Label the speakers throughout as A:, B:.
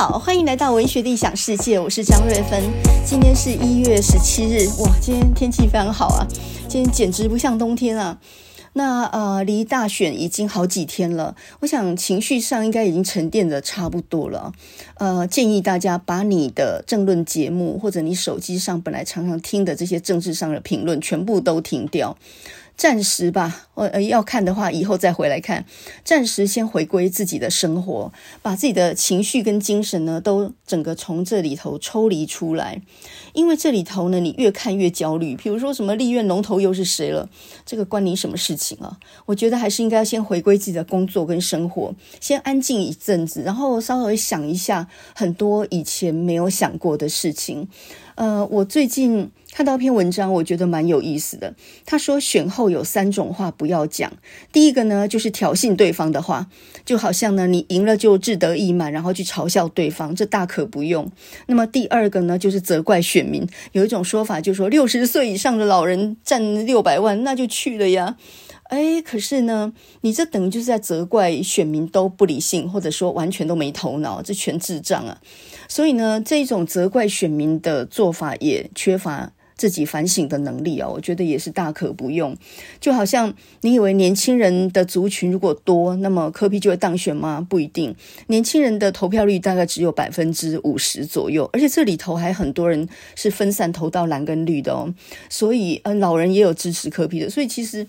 A: 好，欢迎来到文学的异想世界，我是张瑞芬。今天是一月十七日，哇，今天天气非常好啊，今天简直不像冬天啊。那呃，离大选已经好几天了，我想情绪上应该已经沉淀的差不多了。呃，建议大家把你的政论节目或者你手机上本来常常听的这些政治上的评论全部都停掉。暂时吧，呃，要看的话，以后再回来看。暂时先回归自己的生活，把自己的情绪跟精神呢，都整个从这里头抽离出来。因为这里头呢，你越看越焦虑。比如说什么立院龙头又是谁了，这个关你什么事情啊？我觉得还是应该要先回归自己的工作跟生活，先安静一阵子，然后稍微想一下很多以前没有想过的事情。呃，我最近看到一篇文章，我觉得蛮有意思的。他说，选后有三种话不要讲。第一个呢，就是挑衅对方的话，就好像呢，你赢了就志得意满，然后去嘲笑对方，这大可不用。那么第二个呢，就是责怪选民。有一种说法，就是说六十岁以上的老人占六百万，那就去了呀。哎，可是呢，你这等于就是在责怪选民都不理性，或者说完全都没头脑，这全智障啊！所以呢，这种责怪选民的做法也缺乏自己反省的能力啊，我觉得也是大可不用。就好像你以为年轻人的族群如果多，那么柯 P 就会当选吗？不一定，年轻人的投票率大概只有百分之五十左右，而且这里头还很多人是分散投到蓝跟绿的哦。所以，呃，老人也有支持柯 P 的，所以其实。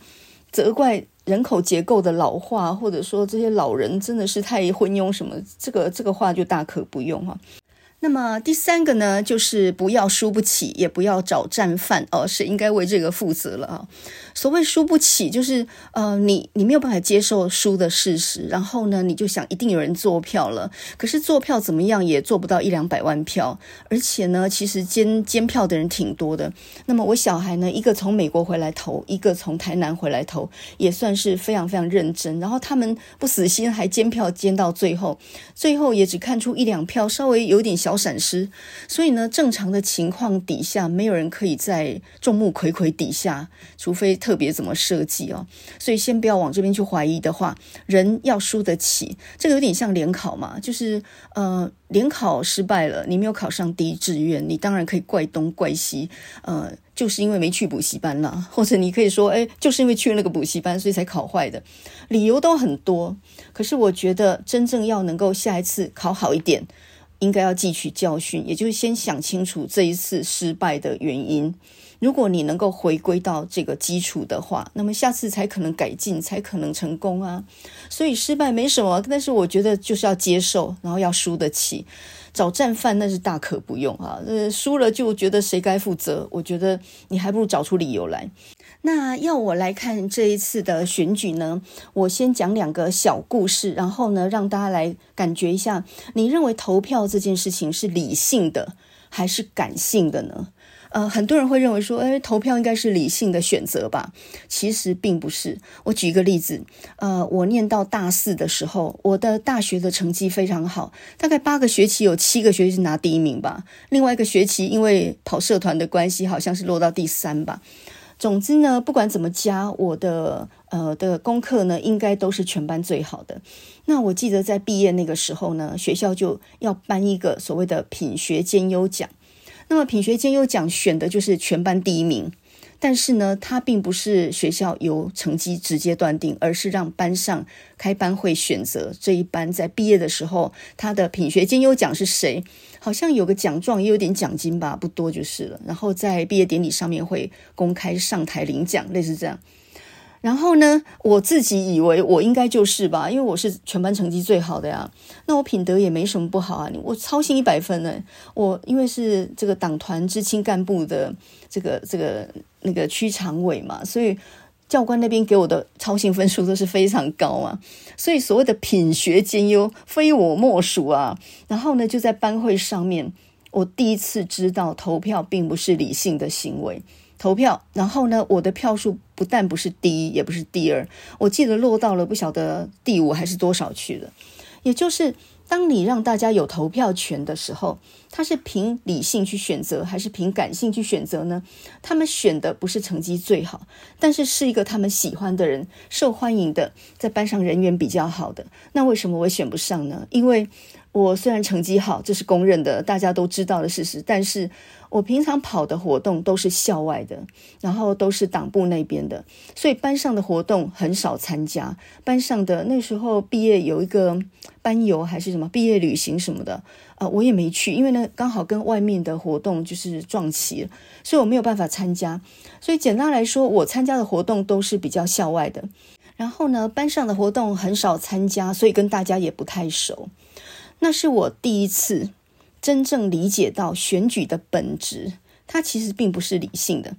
A: 责怪人口结构的老化，或者说这些老人真的是太昏庸什么，这个这个话就大可不用哈。那么第三个呢，就是不要输不起，也不要找战犯哦，是应该为这个负责了啊。所谓输不起，就是呃，你你没有办法接受输的事实，然后呢，你就想一定有人做票了，可是做票怎么样也做不到一两百万票，而且呢，其实监监票的人挺多的。那么我小孩呢，一个从美国回来投，一个从台南回来投，也算是非常非常认真。然后他们不死心，还监票监到最后，最后也只看出一两票，稍微有点小。闪失，所以呢，正常的情况底下，没有人可以在众目睽睽底下，除非特别怎么设计哦。所以先不要往这边去怀疑的话，人要输得起，这个有点像联考嘛，就是呃，联考失败了，你没有考上第一志愿，你当然可以怪东怪西，呃，就是因为没去补习班了，或者你可以说，哎，就是因为去了那个补习班，所以才考坏的，理由都很多。可是我觉得，真正要能够下一次考好一点。应该要汲取教训，也就是先想清楚这一次失败的原因。如果你能够回归到这个基础的话，那么下次才可能改进，才可能成功啊。所以失败没什么，但是我觉得就是要接受，然后要输得起。找战犯那是大可不用啊，呃，输了就觉得谁该负责？我觉得你还不如找出理由来。那要我来看这一次的选举呢，我先讲两个小故事，然后呢，让大家来感觉一下，你认为投票这件事情是理性的还是感性的呢？呃，很多人会认为说，哎，投票应该是理性的选择吧？其实并不是。我举一个例子，呃，我念到大四的时候，我的大学的成绩非常好，大概八个学期有七个学期是拿第一名吧。另外一个学期因为跑社团的关系，好像是落到第三吧。总之呢，不管怎么加，我的呃的功课呢，应该都是全班最好的。那我记得在毕业那个时候呢，学校就要颁一个所谓的品学兼优奖。那么品学兼优奖选的就是全班第一名，但是呢，他并不是学校由成绩直接断定，而是让班上开班会选择这一班在毕业的时候，他的品学兼优奖是谁？好像有个奖状，也有点奖金吧，不多就是了。然后在毕业典礼上面会公开上台领奖，类似这样。然后呢，我自己以为我应该就是吧，因为我是全班成绩最好的呀。那我品德也没什么不好啊，我操行一百分呢。我因为是这个党团知青干部的这个这个那个区常委嘛，所以教官那边给我的操行分数都是非常高啊。所以所谓的品学兼优，非我莫属啊。然后呢，就在班会上面，我第一次知道投票并不是理性的行为。投票，然后呢，我的票数不但不是第一，也不是第二，我记得落到了不晓得第五还是多少去了。也就是，当你让大家有投票权的时候，他是凭理性去选择，还是凭感性去选择呢？他们选的不是成绩最好，但是是一个他们喜欢的人，受欢迎的，在班上人缘比较好的。那为什么我选不上呢？因为我虽然成绩好，这是公认的，大家都知道的事实，但是我平常跑的活动都是校外的，然后都是党部那边的，所以班上的活动很少参加。班上的那时候毕业有一个班游还是什么毕业旅行什么的，呃，我也没去，因为呢刚好跟外面的活动就是撞齐了，所以我没有办法参加。所以简单来说，我参加的活动都是比较校外的，然后呢班上的活动很少参加，所以跟大家也不太熟。那是我第一次真正理解到选举的本质，它其实并不是理性的。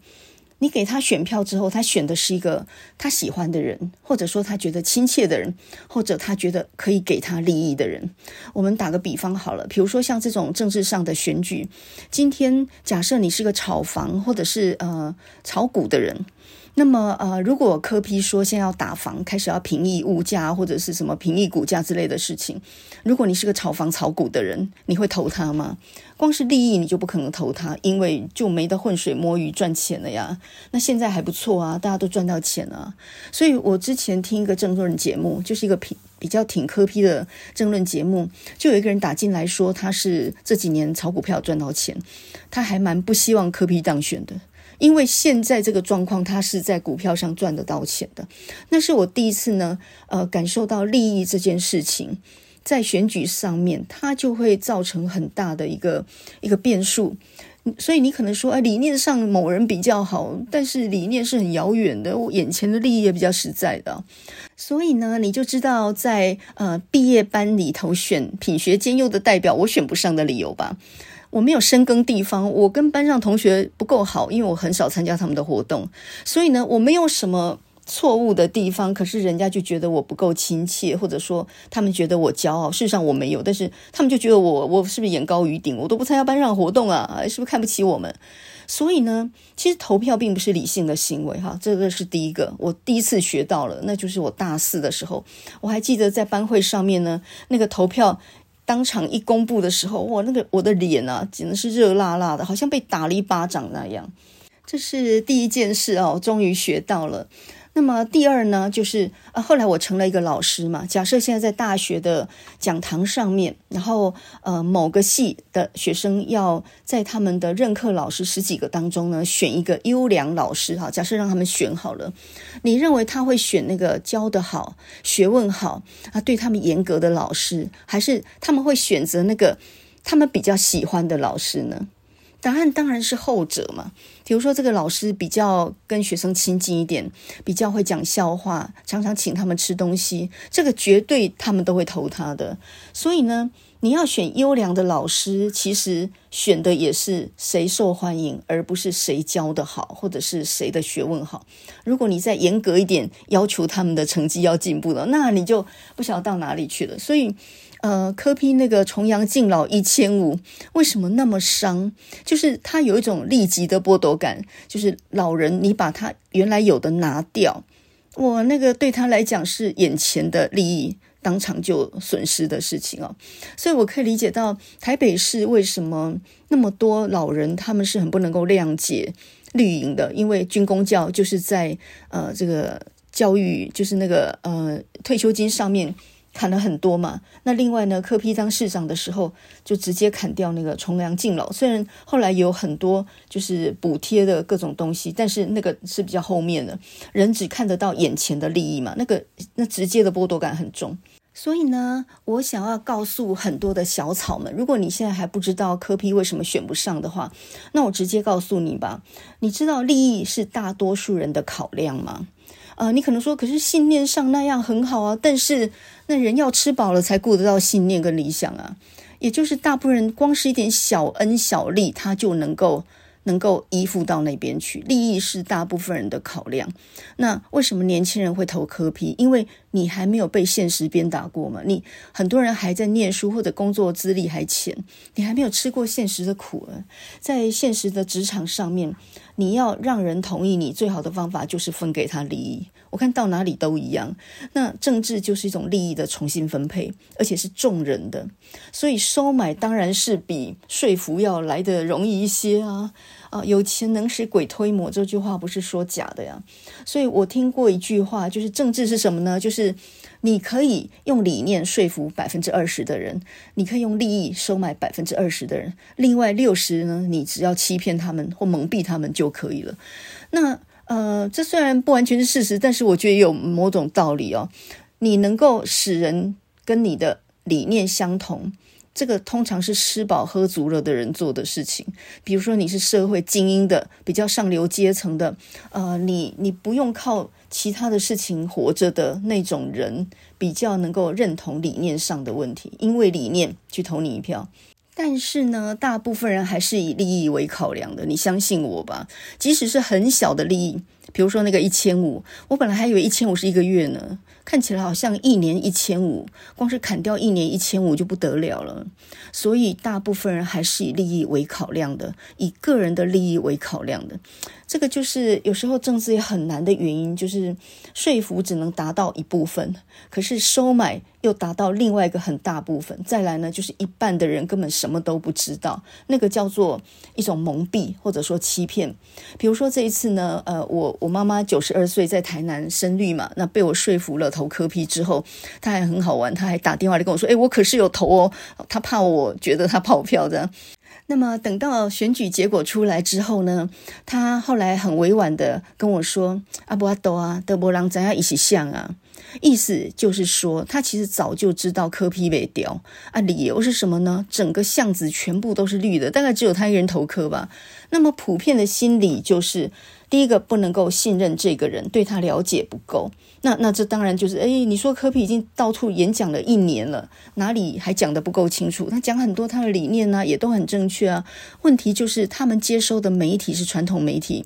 A: 你给他选票之后，他选的是一个他喜欢的人，或者说他觉得亲切的人，或者他觉得可以给他利益的人。我们打个比方好了，比如说像这种政治上的选举，今天假设你是个炒房或者是呃炒股的人。那么，呃，如果柯批说现在要打房，开始要平抑物价或者是什么平抑股价之类的事情，如果你是个炒房炒股的人，你会投他吗？光是利益你就不可能投他，因为就没得浑水摸鱼赚钱了呀。那现在还不错啊，大家都赚到钱了。所以我之前听一个政论节目，就是一个比比较挺柯批的争论节目，就有一个人打进来说他是这几年炒股票赚到钱，他还蛮不希望柯批当选的。因为现在这个状况，他是在股票上赚得到钱的。那是我第一次呢，呃，感受到利益这件事情在选举上面，它就会造成很大的一个一个变数。所以你可能说，哎，理念上某人比较好，但是理念是很遥远的，我眼前的利益也比较实在的。所以呢，你就知道在呃毕业班里头选品学兼优的代表，我选不上的理由吧。我没有深耕地方，我跟班上同学不够好，因为我很少参加他们的活动，所以呢，我没有什么错误的地方，可是人家就觉得我不够亲切，或者说他们觉得我骄傲，事实上我没有，但是他们就觉得我我是不是眼高于顶，我都不参加班上活动啊，是不是看不起我们？所以呢，其实投票并不是理性的行为哈，这个是第一个，我第一次学到了，那就是我大四的时候，我还记得在班会上面呢，那个投票。当场一公布的时候，哇，那个我的脸啊，简直是热辣辣的，好像被打了一巴掌那样。这是第一件事哦，终于学到了。那么第二呢，就是呃，后来我成了一个老师嘛。假设现在在大学的讲堂上面，然后呃，某个系的学生要在他们的任课老师十几个当中呢，选一个优良老师哈。假设让他们选好了，你认为他会选那个教得好、学问好啊，对他们严格的老师，还是他们会选择那个他们比较喜欢的老师呢？答案当然是后者嘛。比如说，这个老师比较跟学生亲近一点，比较会讲笑话，常常请他们吃东西，这个绝对他们都会投他的。所以呢，你要选优良的老师，其实选的也是谁受欢迎，而不是谁教得好，或者是谁的学问好。如果你再严格一点，要求他们的成绩要进步了，那你就不晓得到哪里去了。所以。呃，科批那个重阳敬老一千五，为什么那么伤？就是他有一种立即的剥夺感，就是老人你把他原来有的拿掉，我那个对他来讲是眼前的利益当场就损失的事情哦。所以我可以理解到台北市为什么那么多老人他们是很不能够谅解绿营的，因为军公教就是在呃这个教育就是那个呃退休金上面。砍了很多嘛，那另外呢，柯批当市长的时候就直接砍掉那个重阳敬老，虽然后来有很多就是补贴的各种东西，但是那个是比较后面的，人只看得到眼前的利益嘛，那个那直接的剥夺感很重。所以呢，我想要告诉很多的小草们，如果你现在还不知道柯批为什么选不上的话，那我直接告诉你吧，你知道利益是大多数人的考量吗？呃，你可能说，可是信念上那样很好啊，但是那人要吃饱了才顾得到信念跟理想啊，也就是大部分人光是一点小恩小利，他就能够。能够依附到那边去，利益是大部分人的考量。那为什么年轻人会投科批因为你还没有被现实鞭打过嘛。你很多人还在念书或者工作资历还浅，你还没有吃过现实的苦啊。在现实的职场上面，你要让人同意你，最好的方法就是分给他利益。我看到哪里都一样。那政治就是一种利益的重新分配，而且是众人的，所以收买当然是比说服要来得容易一些啊。啊，有钱能使鬼推磨，这句话不是说假的呀。所以我听过一句话，就是政治是什么呢？就是你可以用理念说服百分之二十的人，你可以用利益收买百分之二十的人，另外六十呢，你只要欺骗他们或蒙蔽他们就可以了。那呃，这虽然不完全是事实，但是我觉得有某种道理哦。你能够使人跟你的理念相同。这个通常是吃饱喝足了的人做的事情。比如说，你是社会精英的，比较上流阶层的，呃，你你不用靠其他的事情活着的那种人，比较能够认同理念上的问题，因为理念去投你一票。但是呢，大部分人还是以利益为考量的，你相信我吧，即使是很小的利益。比如说那个一千五，我本来还以为一千五是一个月呢，看起来好像一年一千五，光是砍掉一年一千五就不得了了。所以大部分人还是以利益为考量的，以个人的利益为考量的。这个就是有时候政治也很难的原因，就是说服只能达到一部分，可是收买又达到另外一个很大部分。再来呢，就是一半的人根本什么都不知道，那个叫做一种蒙蔽或者说欺骗。比如说这一次呢，呃，我。我妈妈九十二岁，在台南生绿嘛，那被我说服了投柯 P 之后，她还很好玩，她还打电话来跟我说：“诶，我可是有投哦。”她怕我觉得她跑票的。那么等到选举结果出来之后呢，她后来很委婉的跟我说：“阿不阿多啊，德波郎咱要一起像啊。”意思就是说，他其实早就知道柯 P 被掉啊，理由是什么呢？整个巷子全部都是绿的，大概只有他一人投柯吧。那么普遍的心理就是。第一个不能够信任这个人，对他了解不够。那那这当然就是，哎，你说科比已经到处演讲了一年了，哪里还讲得不够清楚？他讲很多他的理念呢、也都很正确啊。问题就是他们接收的媒体是传统媒体，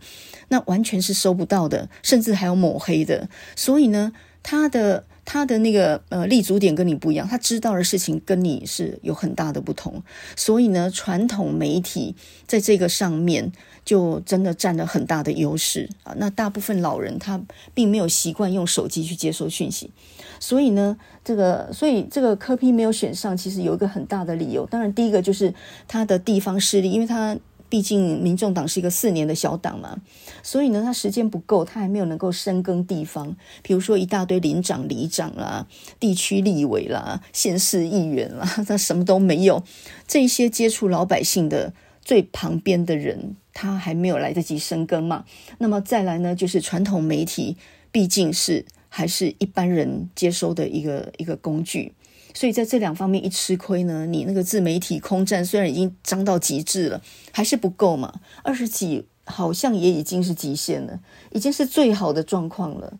A: 那完全是收不到的，甚至还有抹黑的。所以呢，他的。他的那个呃立足点跟你不一样，他知道的事情跟你是有很大的不同，所以呢，传统媒体在这个上面就真的占了很大的优势啊。那大部分老人他并没有习惯用手机去接收讯息，所以呢，这个所以这个柯 P 没有选上，其实有一个很大的理由。当然，第一个就是他的地方势力，因为他。毕竟，民众党是一个四年的小党嘛，所以呢，他时间不够，他还没有能够深耕地方。比如说，一大堆邻长、里长啦、地区立委啦、县市议员啦，他什么都没有。这些接触老百姓的最旁边的人，他还没有来得及深耕嘛。那么再来呢，就是传统媒体，毕竟是还是一般人接收的一个一个工具。所以在这两方面一吃亏呢，你那个自媒体空战虽然已经张到极致了，还是不够嘛。二十几好像也已经是极限了，已经是最好的状况了。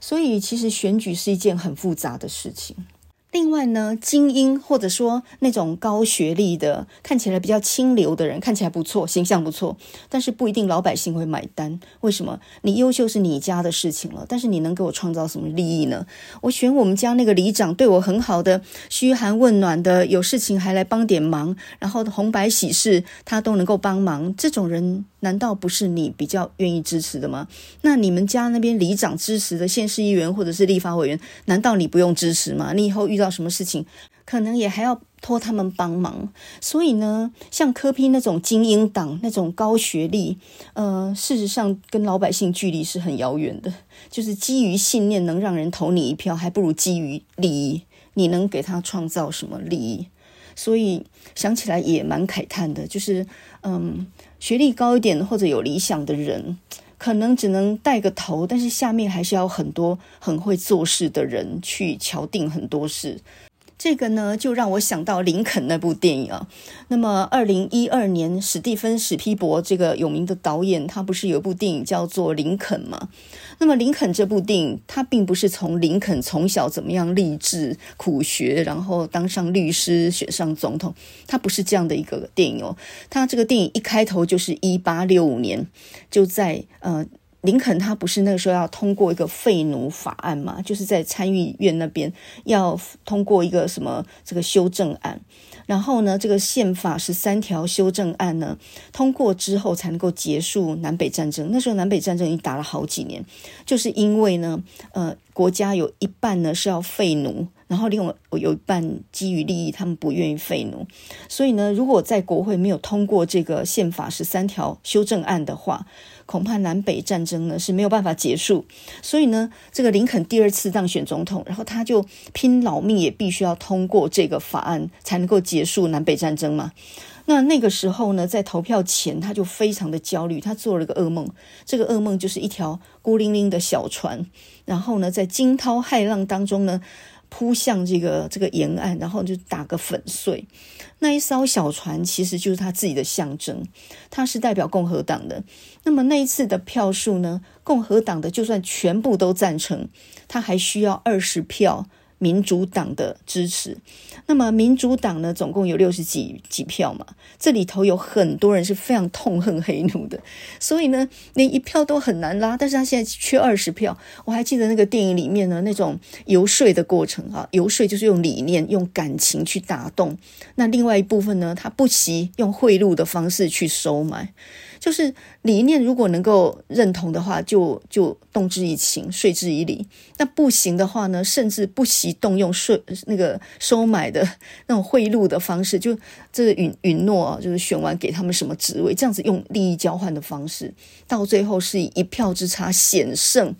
A: 所以其实选举是一件很复杂的事情。另外呢，精英或者说那种高学历的，看起来比较清流的人，看起来不错，形象不错，但是不一定老百姓会买单。为什么？你优秀是你家的事情了，但是你能给我创造什么利益呢？我选我们家那个里长对我很好的，嘘寒问暖的，有事情还来帮点忙，然后红白喜事他都能够帮忙，这种人。难道不是你比较愿意支持的吗？那你们家那边里长支持的县市议员或者是立法委员，难道你不用支持吗？你以后遇到什么事情，可能也还要托他们帮忙。所以呢，像柯批那种精英党，那种高学历，呃，事实上跟老百姓距离是很遥远的。就是基于信念能让人投你一票，还不如基于利益。你能给他创造什么利益？所以想起来也蛮慨叹的，就是嗯。学历高一点或者有理想的人，可能只能带个头，但是下面还是要很多很会做事的人去敲定很多事。这个呢，就让我想到林肯那部电影啊。那么，二零一二年，史蒂芬·史皮伯这个有名的导演，他不是有一部电影叫做《林肯》吗？那么，《林肯》这部电影，他并不是从林肯从小怎么样励志苦学，然后当上律师，选上总统，他不是这样的一个电影哦。他这个电影一开头就是一八六五年，就在呃。林肯他不是那个时候要通过一个废奴法案嘛？就是在参议院那边要通过一个什么这个修正案，然后呢，这个宪法十三条修正案呢通过之后才能够结束南北战争。那时候南北战争已经打了好几年，就是因为呢，呃，国家有一半呢是要废奴。然后另外有一半基于利益，他们不愿意废奴。所以呢，如果在国会没有通过这个宪法十三条修正案的话，恐怕南北战争呢是没有办法结束。所以呢，这个林肯第二次当选总统，然后他就拼老命也必须要通过这个法案，才能够结束南北战争嘛。那那个时候呢，在投票前，他就非常的焦虑，他做了个噩梦。这个噩梦就是一条孤零零的小船，然后呢，在惊涛骇浪当中呢，扑向这个这个沿岸，然后就打个粉碎。那一艘小船其实就是他自己的象征，他是代表共和党的。那么那一次的票数呢，共和党的就算全部都赞成，他还需要二十票。民主党的支持，那么民主党呢，总共有六十几几票嘛，这里头有很多人是非常痛恨黑奴的，所以呢，连一票都很难拉。但是他现在缺二十票，我还记得那个电影里面呢，那种游说的过程啊，游说就是用理念、用感情去打动。那另外一部分呢，他不惜用贿赂的方式去收买。就是理念如果能够认同的话，就就动之以情，说之以理。那不行的话呢，甚至不惜动用税那个收买的 那种贿赂的方式，就这允允诺啊，就是选完给他们什么职位，这样子用利益交换的方式，到最后是以一票之差险胜。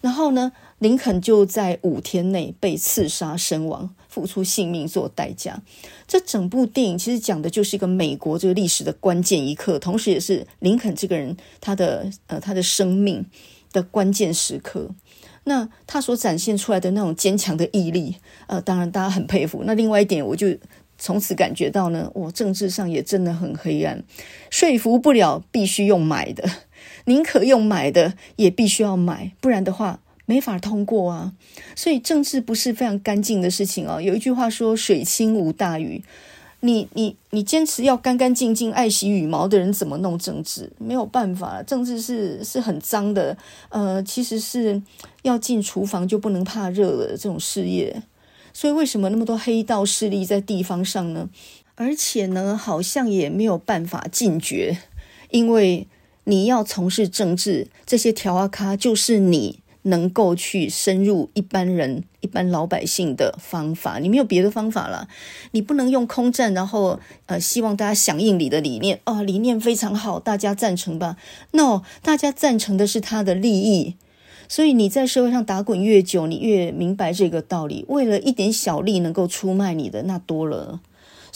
A: 然后呢，林肯就在五天内被刺杀身亡，付出性命做代价。这整部电影其实讲的就是一个美国这个历史的关键一刻，同时也是林肯这个人他的呃他的生命的关键时刻。那他所展现出来的那种坚强的毅力，呃，当然大家很佩服。那另外一点，我就从此感觉到呢，我政治上也真的很黑暗，说服不了，必须用买的，宁可用买的，也必须要买，不然的话。没法通过啊，所以政治不是非常干净的事情哦。有一句话说“水清无大鱼”，你你你坚持要干干净净、爱惜羽毛的人，怎么弄政治？没有办法，政治是是很脏的。呃，其实是要进厨房就不能怕热了这种事业。所以为什么那么多黑道势力在地方上呢？而且呢，好像也没有办法禁绝，因为你要从事政治，这些条啊咖就是你。能够去深入一般人、一般老百姓的方法，你没有别的方法了。你不能用空战，然后呃，希望大家响应你的理念哦，理念非常好，大家赞成吧？No，大家赞成的是他的利益。所以你在社会上打滚越久，你越明白这个道理。为了一点小利能够出卖你的那多了。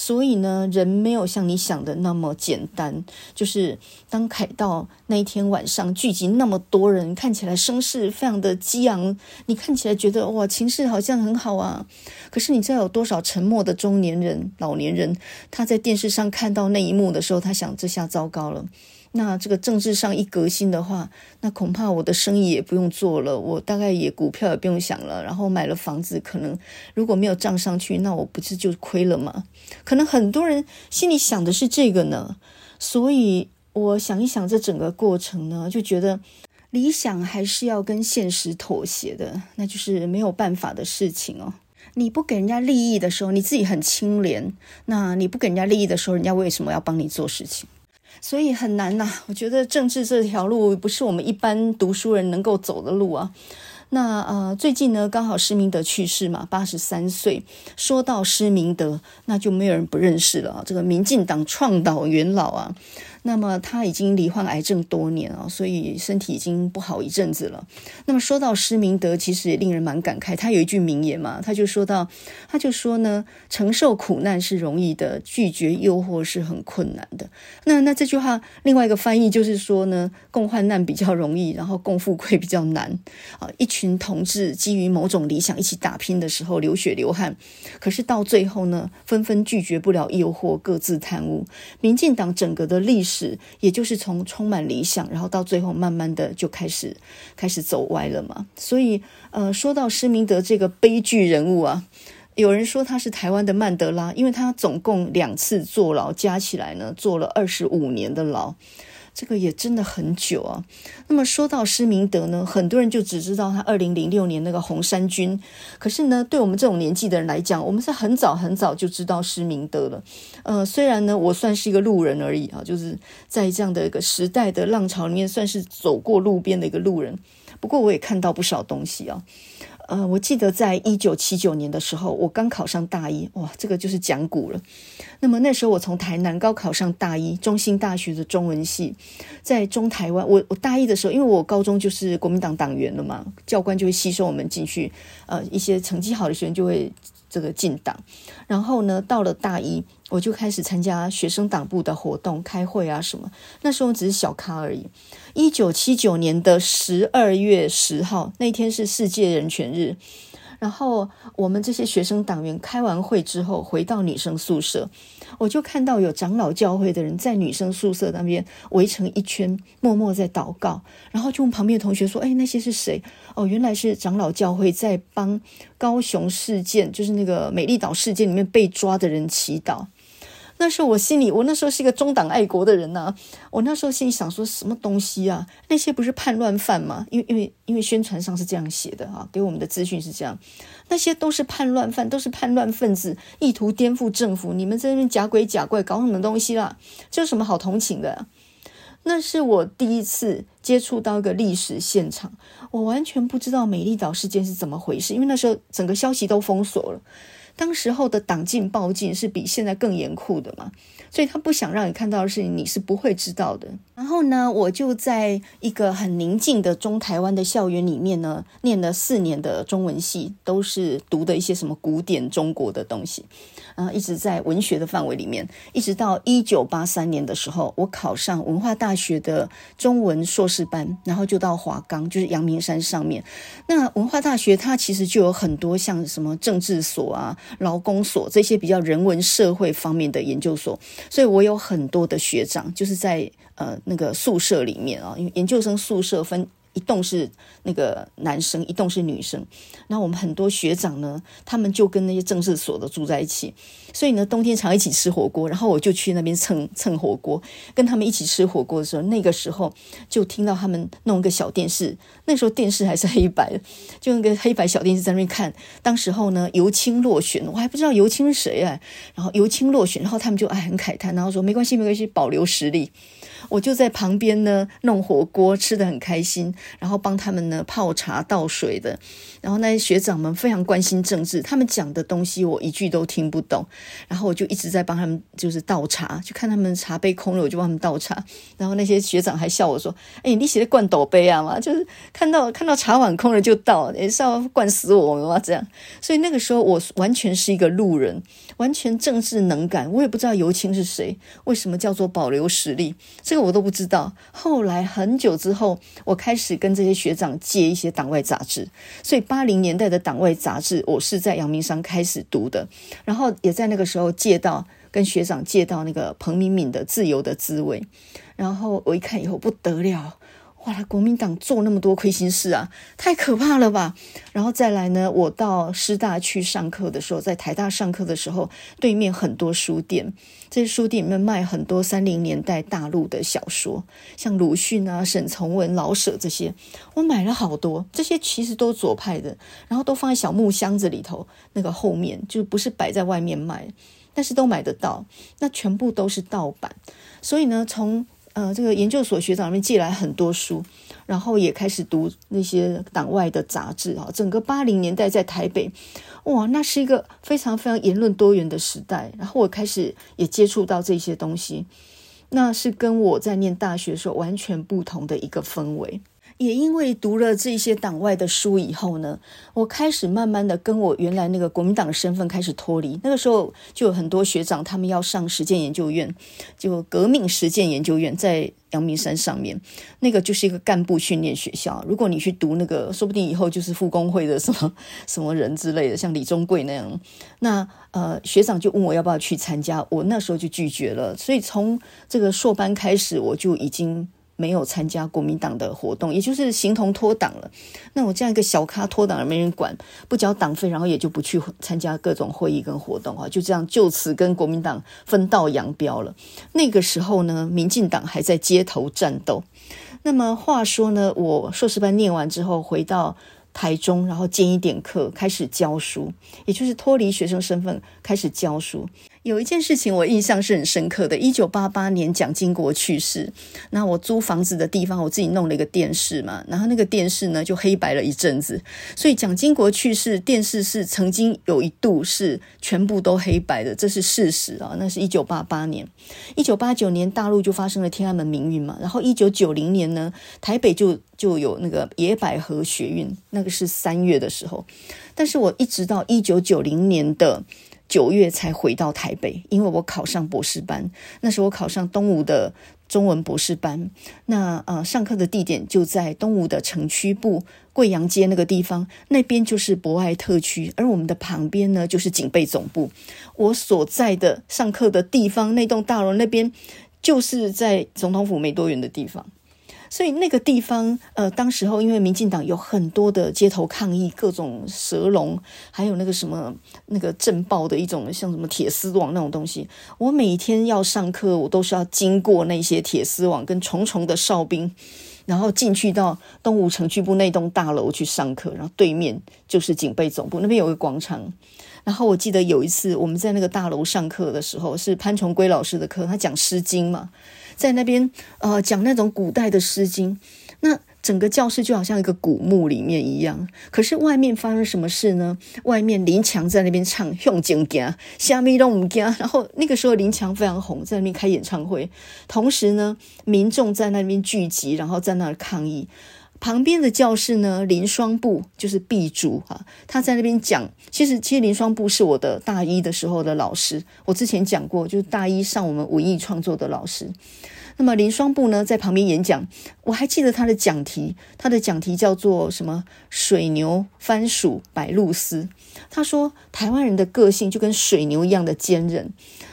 A: 所以呢，人没有像你想的那么简单。就是当凯道那一天晚上聚集那么多人，看起来声势非常的激昂，你看起来觉得哇，情势好像很好啊。可是你知道有多少沉默的中年人、老年人，他在电视上看到那一幕的时候，他想：这下糟糕了。那这个政治上一革新的话，那恐怕我的生意也不用做了，我大概也股票也不用想了，然后买了房子，可能如果没有涨上去，那我不是就亏了吗？可能很多人心里想的是这个呢，所以我想一想这整个过程呢，就觉得理想还是要跟现实妥协的，那就是没有办法的事情哦。你不给人家利益的时候，你自己很清廉；那你不给人家利益的时候，人家为什么要帮你做事情？所以很难呐，我觉得政治这条路不是我们一般读书人能够走的路啊。那呃，最近呢，刚好施明德去世嘛，八十三岁。说到施明德，那就没有人不认识了啊，这个民进党创党元老啊。那么他已经罹患癌症多年啊，所以身体已经不好一阵子了。那么说到施明德，其实也令人蛮感慨。他有一句名言嘛，他就说到，他就说呢，承受苦难是容易的，拒绝诱惑是很困难的。那那这句话另外一个翻译就是说呢，共患难比较容易，然后共富贵比较难啊。一群同志基于某种理想一起打拼的时候，流血流汗，可是到最后呢，纷纷拒绝不了诱惑，各自贪污。民进党整个的历史。是，也就是从充满理想，然后到最后慢慢的就开始开始走歪了嘛。所以，呃，说到施明德这个悲剧人物啊，有人说他是台湾的曼德拉，因为他总共两次坐牢，加起来呢坐了二十五年的牢。这个也真的很久啊。那么说到施明德呢，很多人就只知道他二零零六年那个红衫军。可是呢，对我们这种年纪的人来讲，我们是很早很早就知道施明德了。呃，虽然呢，我算是一个路人而已啊，就是在这样的一个时代的浪潮里面，算是走过路边的一个路人。不过我也看到不少东西啊。呃，我记得在一九七九年的时候，我刚考上大一，哇，这个就是讲古了。那么那时候我从台南高考上大一，中兴大学的中文系，在中台湾。我我大一的时候，因为我高中就是国民党党员了嘛，教官就会吸收我们进去，呃，一些成绩好的学生就会这个进党。然后呢，到了大一，我就开始参加学生党部的活动、开会啊什么。那时候只是小咖而已。一九七九年的十二月十号那天是世界人权日，然后我们这些学生党员开完会之后回到女生宿舍，我就看到有长老教会的人在女生宿舍那边围成一圈，默默在祷告，然后就问旁边的同学说：“哎，那些是谁？”哦，原来是长老教会在帮高雄事件，就是那个美丽岛事件里面被抓的人祈祷。那时候我心里，我那时候是一个中党爱国的人呐、我那时候心里想说，什么东西啊？那些不是叛乱犯吗？因为因为因为宣传上是这样写的啊，给我们的资讯是这样。那些都是叛乱犯，都是叛乱分子，意图颠覆政府。你们在那边假鬼假怪，搞什么东西啦？这有什么好同情的？那是我第一次接触到一个历史现场，我完全不知道美丽岛事件是怎么回事，因为那时候整个消息都封锁了。当时候的党禁报禁是比现在更严酷的嘛，所以他不想让你看到的事情，你是不会知道的。然后呢，我就在一个很宁静的中台湾的校园里面呢，念了四年的中文系，都是读的一些什么古典中国的东西，啊，一直在文学的范围里面，一直到一九八三年的时候，我考上文化大学的中文硕士班，然后就到华冈，就是阳明山上面。那文化大学它其实就有很多像什么政治所啊。劳工所这些比较人文社会方面的研究所，所以我有很多的学长，就是在呃那个宿舍里面啊，因为研究生宿舍分。一栋是那个男生，一栋是女生。那我们很多学长呢，他们就跟那些政治所的住在一起，所以呢，冬天常一起吃火锅。然后我就去那边蹭 蹭火锅，跟他们一起吃火锅的时候，那个时候就听到他们弄一个小电视，那时候电视还是黑白的，就那个黑白小电视在那边看。当时候呢，尤清落选，我还不知道尤清是谁啊。然后尤清落选，然后他们就哎很慨叹，然后说没关系，没关系，保留实力。我就在旁边呢，弄火锅，吃得很开心，然后帮他们呢泡茶倒水的。然后那些学长们非常关心政治，他们讲的东西我一句都听不懂。然后我就一直在帮他们，就是倒茶，就看他们茶杯空了，我就帮他们倒茶。然后那些学长还笑我说：“哎，你写的灌斗杯啊嘛，就是看到看到茶碗空了就倒，也是要灌死我们吗？这样。”所以那个时候我完全是一个路人，完全政治能感，我也不知道尤清是谁，为什么叫做保留实力。这个我都不知道。后来很久之后，我开始跟这些学长借一些党外杂志，所以八八零年代的党外杂志，我是在阳明山开始读的，然后也在那个时候借到跟学长借到那个彭敏敏的《自由的滋味》，然后我一看以后不得了。哇！国民党做那么多亏心事啊，太可怕了吧！然后再来呢，我到师大去上课的时候，在台大上课的时候，对面很多书店，这些书店里面卖很多三零年代大陆的小说，像鲁迅啊、沈从文、老舍这些，我买了好多。这些其实都左派的，然后都放在小木箱子里头，那个后面就不是摆在外面卖，但是都买得到。那全部都是盗版，所以呢，从呃，这个研究所学长那边借来很多书，然后也开始读那些党外的杂志啊。整个八零年代在台北，哇，那是一个非常非常言论多元的时代。然后我开始也接触到这些东西，那是跟我在念大学的时候完全不同的一个氛围。也因为读了这些党外的书以后呢，我开始慢慢的跟我原来那个国民党的身份开始脱离。那个时候就有很多学长他们要上实践研究院，就革命实践研究院在阳明山上面，那个就是一个干部训练学校。如果你去读那个，说不定以后就是复工会的什么 什么人之类的，像李宗贵那样。那呃，学长就问我要不要去参加，我那时候就拒绝了。所以从这个硕班开始，我就已经。没有参加国民党的活动，也就是形同脱党了。那我这样一个小咖脱党，没人管，不交党费，然后也就不去参加各种会议跟活动啊，就这样就此跟国民党分道扬镳了。那个时候呢，民进党还在街头战斗。那么话说呢，我硕士班念完之后回到台中，然后兼一点课，开始教书，也就是脱离学生身份开始教书。有一件事情我印象是很深刻的。一九八八年蒋经国去世，那我租房子的地方我自己弄了一个电视嘛，然后那个电视呢就黑白了一阵子。所以蒋经国去世，电视是曾经有一度是全部都黑白的，这是事实啊。那是一九八八年，一九八九年大陆就发生了天安门民运嘛，然后一九九零年呢，台北就就有那个野百合学运，那个是三月的时候。但是我一直到一九九零年的。九月才回到台北，因为我考上博士班。那时候我考上东吴的中文博士班，那呃上课的地点就在东吴的城区部贵阳街那个地方，那边就是博爱特区，而我们的旁边呢就是警备总部。我所在的上课的地方，那栋大楼那边就是在总统府没多远的地方。所以那个地方，呃，当时候因为民进党有很多的街头抗议，各种蛇龙，还有那个什么那个震爆的一种像什么铁丝网那种东西。我每天要上课，我都是要经过那些铁丝网跟重重的哨兵，然后进去到东吴城区部那栋大楼去上课，然后对面就是警备总部，那边有个广场。然后我记得有一次我们在那个大楼上课的时候，是潘崇归老师的课，他讲《诗经》嘛。在那边，呃，讲那种古代的诗经，那整个教室就好像一个古墓里面一样。可是外面发生什么事呢？外面林强在那边唱《向前行》，虾米都唔惊。然后那个时候林强非常红，在那边开演唱会。同时呢，民众在那边聚集，然后在那儿抗议。旁边的教室呢，林双布就是 B 主啊，他在那边讲。其实，其实林双布是我的大一的时候的老师。我之前讲过，就是大一上我们文艺创作的老师。那么林双布呢，在旁边演讲，我还记得他的讲题，他的讲题叫做什么？水牛、番薯、白露丝。他说，台湾人的个性就跟水牛一样的坚韧，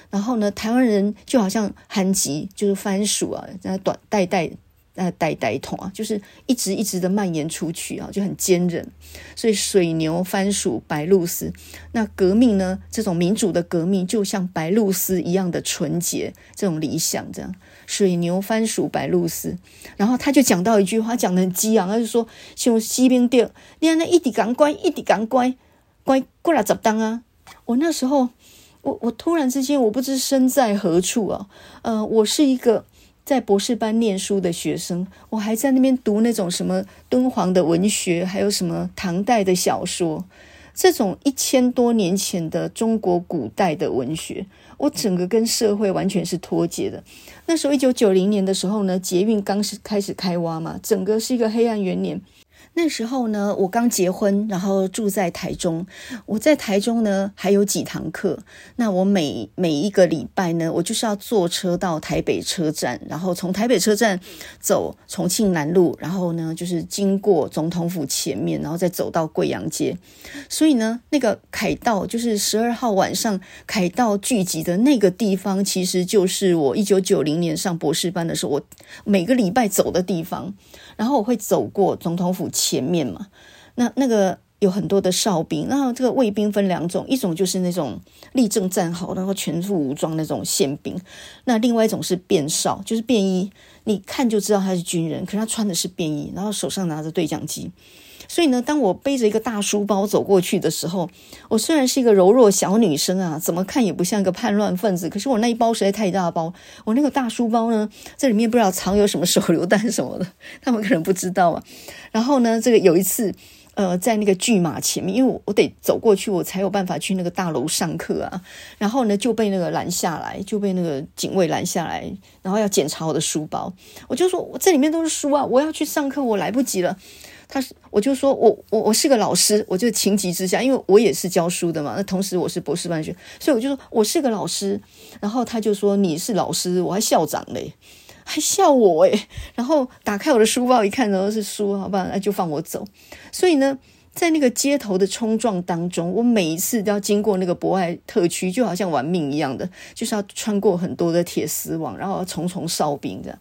A: 然后呢，台湾人就好像憨吉，就是番薯啊，那短代代。呃，代代统啊，就是一直一直的蔓延出去啊，就很坚韧。所以水牛、番薯、白露丝，那革命呢？这种民主的革命，就像白露丝一样的纯洁，这种理想，这样。水牛、番薯、白露丝，然后他就讲到一句话，讲得很激昂，他就说：“像西边店，你看那一直赶乖，一直赶乖，乖过来怎当啊？”我那时候，我我突然之间，我不知身在何处啊。呃，我是一个。在博士班念书的学生，我还在那边读那种什么敦煌的文学，还有什么唐代的小说，这种一千多年前的中国古代的文学，我整个跟社会完全是脱节的。那时候一九九零年的时候呢，捷运刚是开始开挖嘛，整个是一个黑暗元年。那时候呢，我刚结婚，然后住在台中。我在台中呢，还有几堂课。那我每每一个礼拜呢，我就是要坐车到台北车站，然后从台北车站走重庆南路，然后呢，就是经过总统府前面，然后再走到贵阳街。所以呢，那个凯道就是十二号晚上凯道聚集的那个地方，其实就是我一九九零年上博士班的时候，我每个礼拜走的地方。然后我会走过总统府前面嘛，那那个有很多的哨兵，然后这个卫兵分两种，一种就是那种立正站好，然后全副武装那种宪兵，那另外一种是便哨，就是便衣，你看就知道他是军人，可是他穿的是便衣，然后手上拿着对讲机。所以呢，当我背着一个大书包走过去的时候，我虽然是一个柔弱小女生啊，怎么看也不像一个叛乱分子。可是我那一包实在太大包，我那个大书包呢，这里面不知道藏有什么手榴弹什么的，他们可能不知道啊。然后呢，这个有一次，呃，在那个巨马前面，因为我我得走过去，我才有办法去那个大楼上课啊。然后呢，就被那个拦下来，就被那个警卫拦下来，然后要检查我的书包。我就说，我这里面都是书啊，我要去上课，我来不及了。他是，我就说我我我是个老师，我就情急之下，因为我也是教书的嘛，那同时我是博士班学，所以我就说我是个老师。然后他就说你是老师，我还校长嘞，还笑我诶。然后打开我的书包一看，然后是书，好吧，那就放我走。所以呢，在那个街头的冲撞当中，我每一次都要经过那个博爱特区，就好像玩命一样的，就是要穿过很多的铁丝网，然后重重哨兵这样。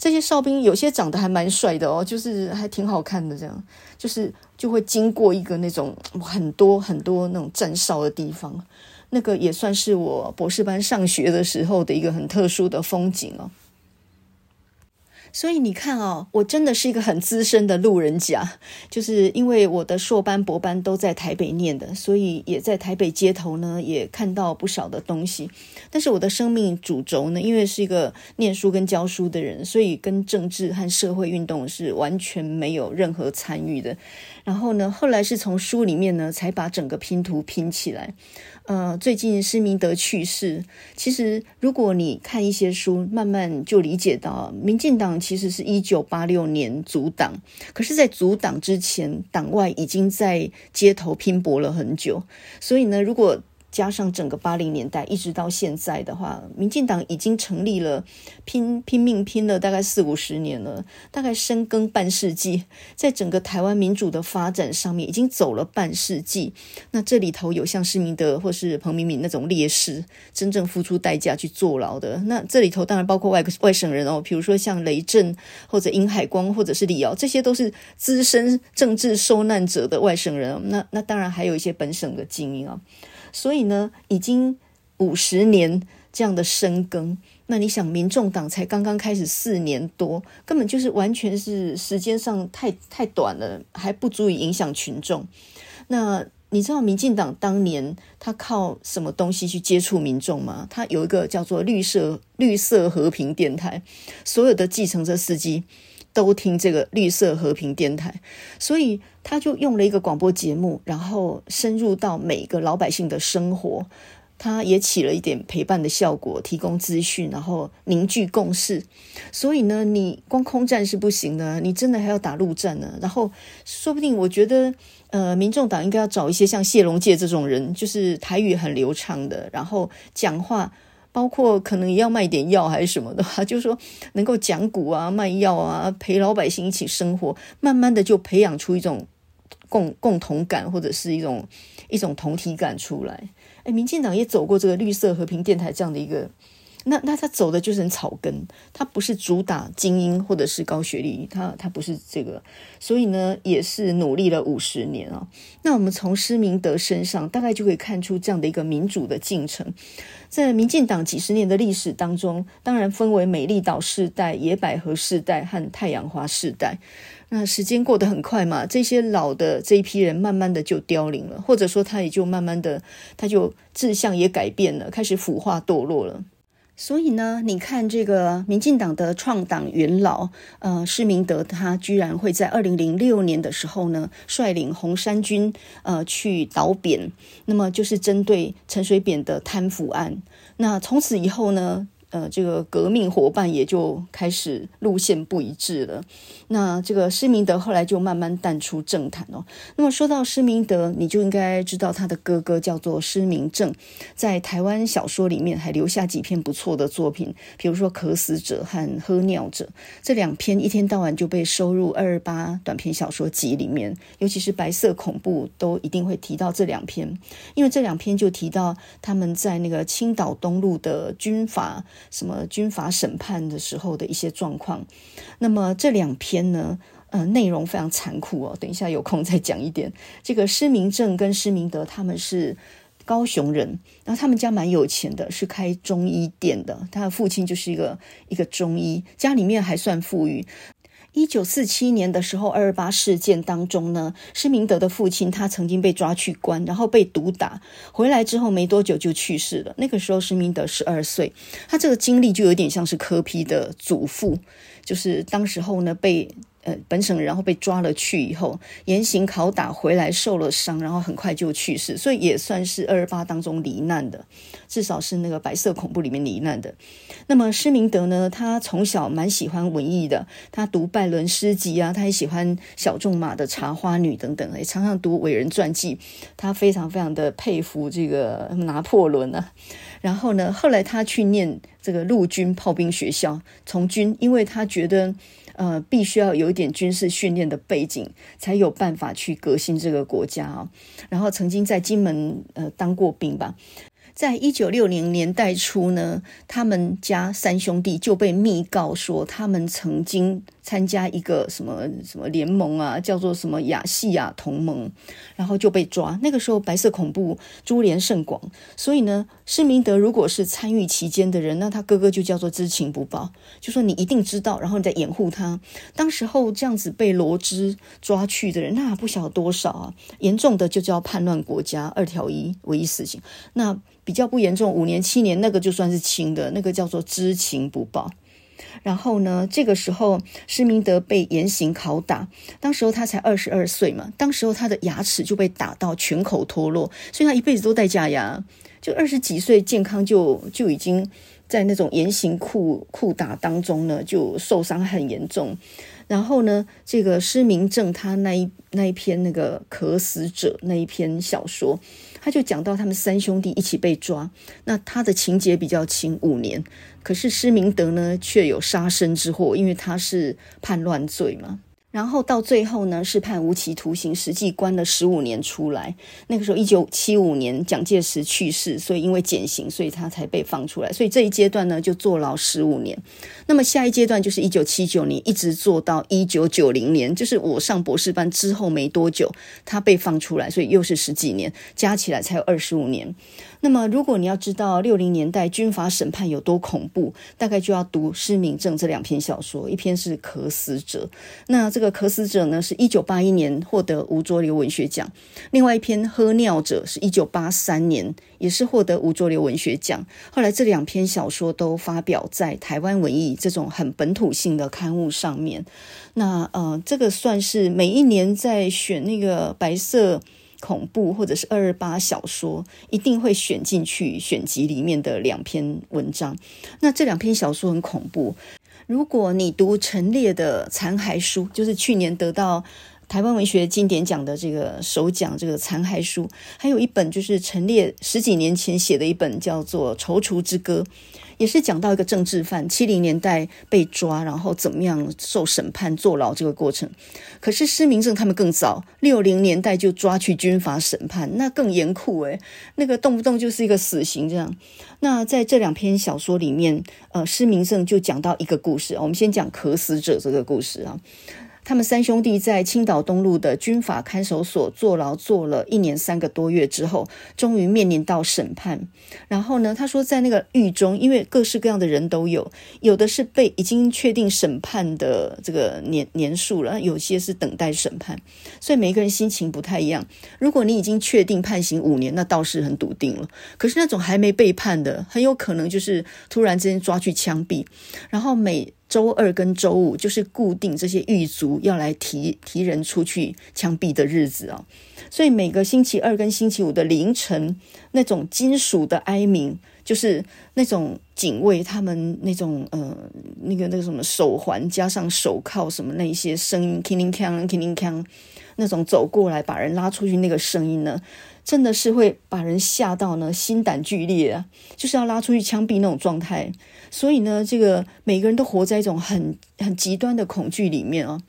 A: 这些哨兵有些长得还蛮帅的哦，就是还挺好看的，这样就是就会经过一个那种很多很多那种站哨的地方，那个也算是我博士班上学的时候的一个很特殊的风景哦。所以你看哦，我真的是一个很资深的路人甲，就是因为我的硕班、博班都在台北念的，所以也在台北街头呢，也看到不少的东西。但是我的生命主轴呢，因为是一个念书跟教书的人，所以跟政治和社会运动是完全没有任何参与的。然后呢，后来是从书里面呢，才把整个拼图拼起来。呃，最近施明德去世，其实如果你看一些书，慢慢就理解到，民进党其实是一九八六年阻党，可是，在阻党之前，党外已经在街头拼搏了很久，所以呢，如果加上整个八零年代一直到现在的话，民进党已经成立了，拼拼命拼了大概四五十年了，大概深耕半世纪，在整个台湾民主的发展上面已经走了半世纪。那这里头有像施明德或是彭明敏那种烈士，真正付出代价去坐牢的。那这里头当然包括外外省人哦，比如说像雷震或者殷海光或者是李敖，这些都是资深政治受难者的外省人。那那当然还有一些本省的精英啊。所以呢，已经五十年这样的深耕，那你想，民众党才刚刚开始四年多，根本就是完全是时间上太太短了，还不足以影响群众。那你知道民进党当年他靠什么东西去接触民众吗？他有一个叫做绿色绿色和平电台，所有的计程车司机。都听这个绿色和平电台，所以他就用了一个广播节目，然后深入到每个老百姓的生活，他也起了一点陪伴的效果，提供资讯，然后凝聚共识。所以呢，你光空战是不行的，你真的还要打陆战呢。然后说不定，我觉得，呃，民众党应该要找一些像谢龙介这种人，就是台语很流畅的，然后讲话。包括可能也要卖点药还是什么的话，就是说能够讲古啊、卖药啊、陪老百姓一起生活，慢慢的就培养出一种共共同感或者是一种一种同体感出来。哎，民进党也走过这个绿色和平电台这样的一个。那那他走的就是很草根，他不是主打精英或者是高学历，他他不是这个，所以呢也是努力了五十年啊。那我们从施明德身上大概就可以看出这样的一个民主的进程，在民进党几十年的历史当中，当然分为美丽岛世代、野百合世代和太阳花世代。那时间过得很快嘛，这些老的这一批人慢慢的就凋零了，或者说他也就慢慢的他就志向也改变了，开始腐化堕落了。所以呢，你看这个民进党的创党元老，呃，施明德，他居然会在二零零六年的时候呢，率领红衫军，呃，去倒扁，那么就是针对陈水扁的贪腐案。那从此以后呢，呃，这个革命伙伴也就开始路线不一致了。那这个施明德后来就慢慢淡出政坛哦。那么说到施明德，你就应该知道他的哥哥叫做施明正，在台湾小说里面还留下几篇不错的作品，比如说《渴死者》和《喝尿者》这两篇，一天到晚就被收入二二八短篇小说集里面，尤其是白色恐怖都一定会提到这两篇，因为这两篇就提到他们在那个青岛东路的军阀。什么军阀审判的时候的一些状况，那么这两篇呢，呃，内容非常残酷哦。等一下有空再讲一点。这个施明正跟施明德他们是高雄人，然后他们家蛮有钱的，是开中医店的。他的父亲就是一个一个中医，家里面还算富裕。一九四七年的时候，二二八事件当中呢，施明德的父亲他曾经被抓去关，然后被毒打，回来之后没多久就去世了。那个时候施明德十二岁，他这个经历就有点像是柯皮的祖父，就是当时候呢被。呃，本省人然后被抓了去以后，严刑拷打回来受了伤，然后很快就去世，所以也算是二二八当中罹难的，至少是那个白色恐怖里面罹难的。那么施明德呢，他从小蛮喜欢文艺的，他读拜伦诗集啊，他也喜欢小仲马的《茶花女》等等，也常常读伟人传记。他非常非常的佩服这个拿破仑啊。然后呢，后来他去念这个陆军炮兵学校从军，因为他觉得。呃，必须要有一点军事训练的背景，才有办法去革新这个国家啊。然后曾经在金门呃当过兵吧，在一九六零年代初呢，他们家三兄弟就被密告说他们曾经参加一个什么什么联盟啊，叫做什么亚细亚同盟，然后就被抓。那个时候白色恐怖株连甚广，所以呢，施明德如果是参与其间的人，那他哥哥就叫做知情不报，就说你一定知道，然后你再掩护他。当时候这样子被罗织抓去的人，那不晓得多少啊，严重的就叫叛乱国家二条一唯一死刑，那比较不严重五年七年那个就算是轻的，那个叫做知情不报。然后呢，这个时候施明德被严刑拷打，当时候他才二十二岁嘛，当时候他的牙齿就被打到全口脱落，所以他一辈子都戴假牙，就二十几岁健康就就已经在那种严刑酷酷打当中呢，就受伤很严重。然后呢，这个施明正他那一那一篇那个渴死者那一篇小说。他就讲到他们三兄弟一起被抓，那他的情节比较轻，五年。可是施明德呢，却有杀身之祸，因为他是叛乱罪嘛。然后到最后呢，是判无期徒刑，实际关了十五年出来。那个时候，一九七五年蒋介石去世，所以因为减刑，所以他才被放出来。所以这一阶段呢，就坐牢十五年。那么下一阶段就是一九七九年，一直坐到一九九零年，就是我上博士班之后没多久，他被放出来，所以又是十几年，加起来才有二十五年。那么，如果你要知道六零年代军阀审判有多恐怖，大概就要读失明症这两篇小说，一篇是《渴死者》，那这个《渴死者》呢，是一九八一年获得吴浊流文学奖；另外一篇《喝尿者》是一九八三年，也是获得吴浊流文学奖。后来这两篇小说都发表在《台湾文艺》这种很本土性的刊物上面。那呃，这个算是每一年在选那个白色。恐怖或者是二二八小说，一定会选进去选集里面的两篇文章。那这两篇小说很恐怖。如果你读陈列的《残骸书》，就是去年得到台湾文学经典奖的这个首奖，这个《残骸书》，还有一本就是陈列十几年前写的一本，叫做《踌躇之歌》。也是讲到一个政治犯，七零年代被抓，然后怎么样受审判坐牢这个过程。可是施明正他们更早，六零年代就抓去军阀审判，那更严酷诶，那个动不动就是一个死刑这样。那在这两篇小说里面，呃，施明正就讲到一个故事，我们先讲渴死者这个故事啊。他们三兄弟在青岛东路的军法看守所坐牢坐了一年三个多月之后，终于面临到审判。然后呢，他说在那个狱中，因为各式各样的人都有，有的是被已经确定审判的这个年年数了，有些是等待审判，所以每个人心情不太一样。如果你已经确定判刑五年，那倒是很笃定了。可是那种还没被判的，很有可能就是突然之间抓去枪毙，然后每。周二跟周五就是固定这些狱卒要来提提人出去枪毙的日子啊，所以每个星期二跟星期五的凌晨，那种金属的哀鸣，就是那种警卫他们那种呃那个那个什么手环加上手铐什么那一些声音，叮铃锵，叮铃锵，那种走过来把人拉出去那个声音呢。真的是会把人吓到呢，心胆俱裂啊，就是要拉出去枪毙那种状态。所以呢，这个每个人都活在一种很很极端的恐惧里面啊。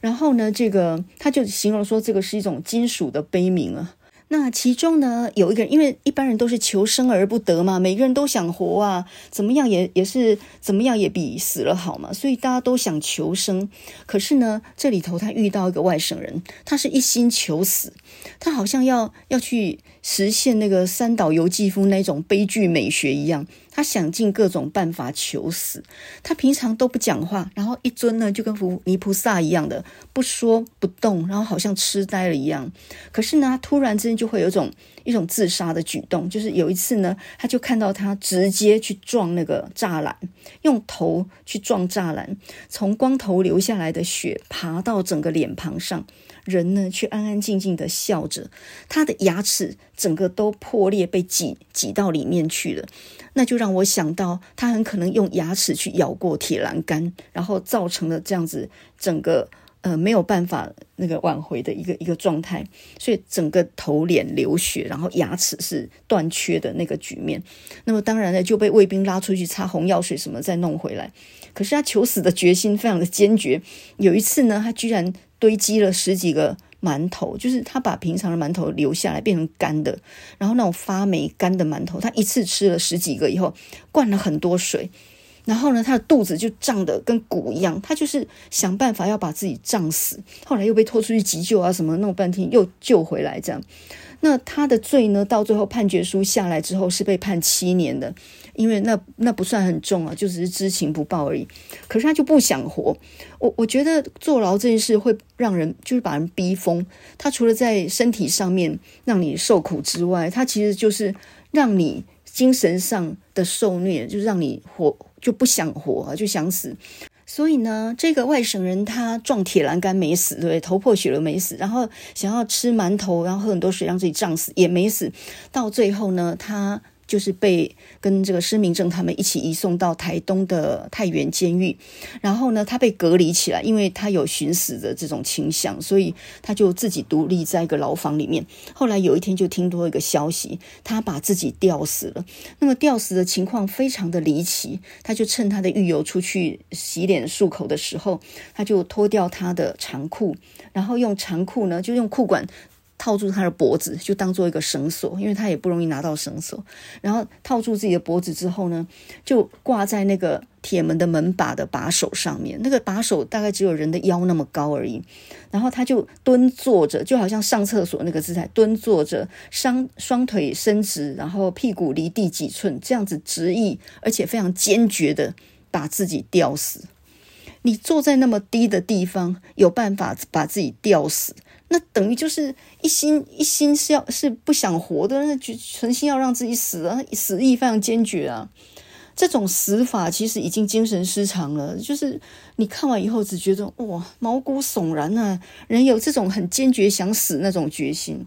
A: 然后呢，这个他就形容说，这个是一种金属的悲鸣啊。那其中呢，有一个人，因为一般人都是求生而不得嘛，每个人都想活啊，怎么样也也是怎么样也比死了好嘛，所以大家都想求生。可是呢，这里头他遇到一个外省人，他是一心求死，他好像要要去实现那个三岛由纪夫那种悲剧美学一样。他想尽各种办法求死，他平常都不讲话，然后一尊呢就跟佛泥菩萨一样的不说不动，然后好像痴呆了一样。可是呢，突然之间就会有一种一种自杀的举动，就是有一次呢，他就看到他直接去撞那个栅栏，用头去撞栅栏，从光头流下来的血爬到整个脸庞上。人呢，却安安静静的笑着，他的牙齿整个都破裂，被挤挤到里面去了。那就让我想到，他很可能用牙齿去咬过铁栏杆，然后造成了这样子整个呃没有办法那个挽回的一个一个状态。所以整个头脸流血，然后牙齿是断缺的那个局面。那么当然呢，就被卫兵拉出去擦红药水什么，再弄回来。可是他求死的决心非常的坚决。有一次呢，他居然。堆积了十几个馒头，就是他把平常的馒头留下来变成干的，然后那种发霉干的馒头，他一次吃了十几个以后，灌了很多水，然后呢，他的肚子就胀得跟鼓一样，他就是想办法要把自己胀死。后来又被拖出去急救啊，什么弄半天又救回来，这样。那他的罪呢，到最后判决书下来之后是被判七年的，因为那那不算很重啊，就只是知情不报而已。可是他就不想活。我我觉得坐牢这件事会让人就是把人逼疯。他除了在身体上面让你受苦之外，他其实就是让你精神上的受虐，就是让你活。就不想活，就想死。所以呢，这个外省人他撞铁栏杆没死，对对？头破血流没死，然后想要吃馒头，然后喝很多水让自己胀死也没死。到最后呢，他。就是被跟这个施明正他们一起移送到台东的太原监狱，然后呢，他被隔离起来，因为他有寻死的这种倾向，所以他就自己独立在一个牢房里面。后来有一天就听多一个消息，他把自己吊死了。那么吊死的情况非常的离奇，他就趁他的狱友出去洗脸漱口的时候，他就脱掉他的长裤，然后用长裤呢，就用裤管。套住他的脖子，就当做一个绳索，因为他也不容易拿到绳索。然后套住自己的脖子之后呢，就挂在那个铁门的门把的把手上面。那个把手大概只有人的腰那么高而已。然后他就蹲坐着，就好像上厕所那个姿态，蹲坐着，双双腿伸直，然后屁股离地几寸，这样子执意，而且非常坚决的把自己吊死。你坐在那么低的地方，有办法把自己吊死？那等于就是一心一心是要是不想活的，那就存心要让自己死啊，死意非常坚决啊。这种死法其实已经精神失常了，就是你看完以后只觉得哇，毛骨悚然啊！人有这种很坚决想死那种决心，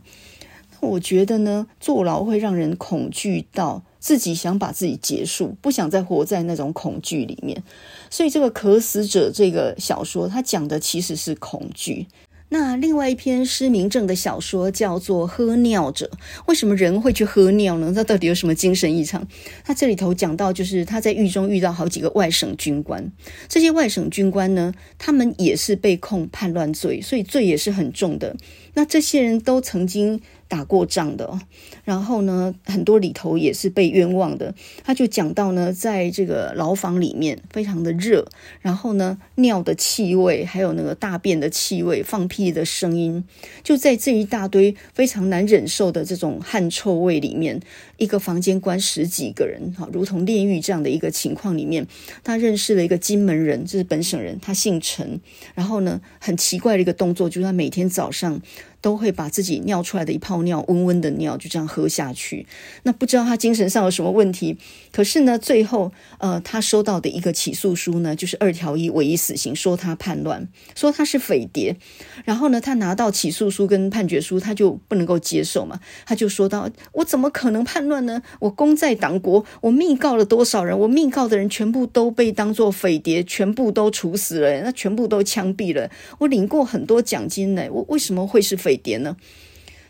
A: 我觉得呢，坐牢会让人恐惧到自己想把自己结束，不想再活在那种恐惧里面。所以这个《渴死者》这个小说，它讲的其实是恐惧。那另外一篇失明症的小说叫做《喝尿者》，为什么人会去喝尿呢？他到底有什么精神异常？他这里头讲到，就是他在狱中遇到好几个外省军官，这些外省军官呢，他们也是被控叛乱罪，所以罪也是很重的。那这些人都曾经。打过仗的，然后呢，很多里头也是被冤枉的。他就讲到呢，在这个牢房里面非常的热，然后呢，尿的气味，还有那个大便的气味，放屁的声音，就在这一大堆非常难忍受的这种汗臭味里面，一个房间关十几个人，哈，如同炼狱这样的一个情况里面，他认识了一个金门人，这是本省人，他姓陈，然后呢，很奇怪的一个动作，就是他每天早上。都会把自己尿出来的一泡尿，温温的尿，就这样喝下去。那不知道他精神上有什么问题？可是呢，最后呃，他收到的一个起诉书呢，就是二条一唯一死刑，说他叛乱，说他是匪谍。然后呢，他拿到起诉书跟判决书，他就不能够接受嘛，他就说到：我怎么可能叛乱呢？我功在党国，我密告了多少人？我密告的人全部都被当做匪谍，全部都处死了，那全部都枪毙了。我领过很多奖金呢，我为什么会是匪？匪谍呢？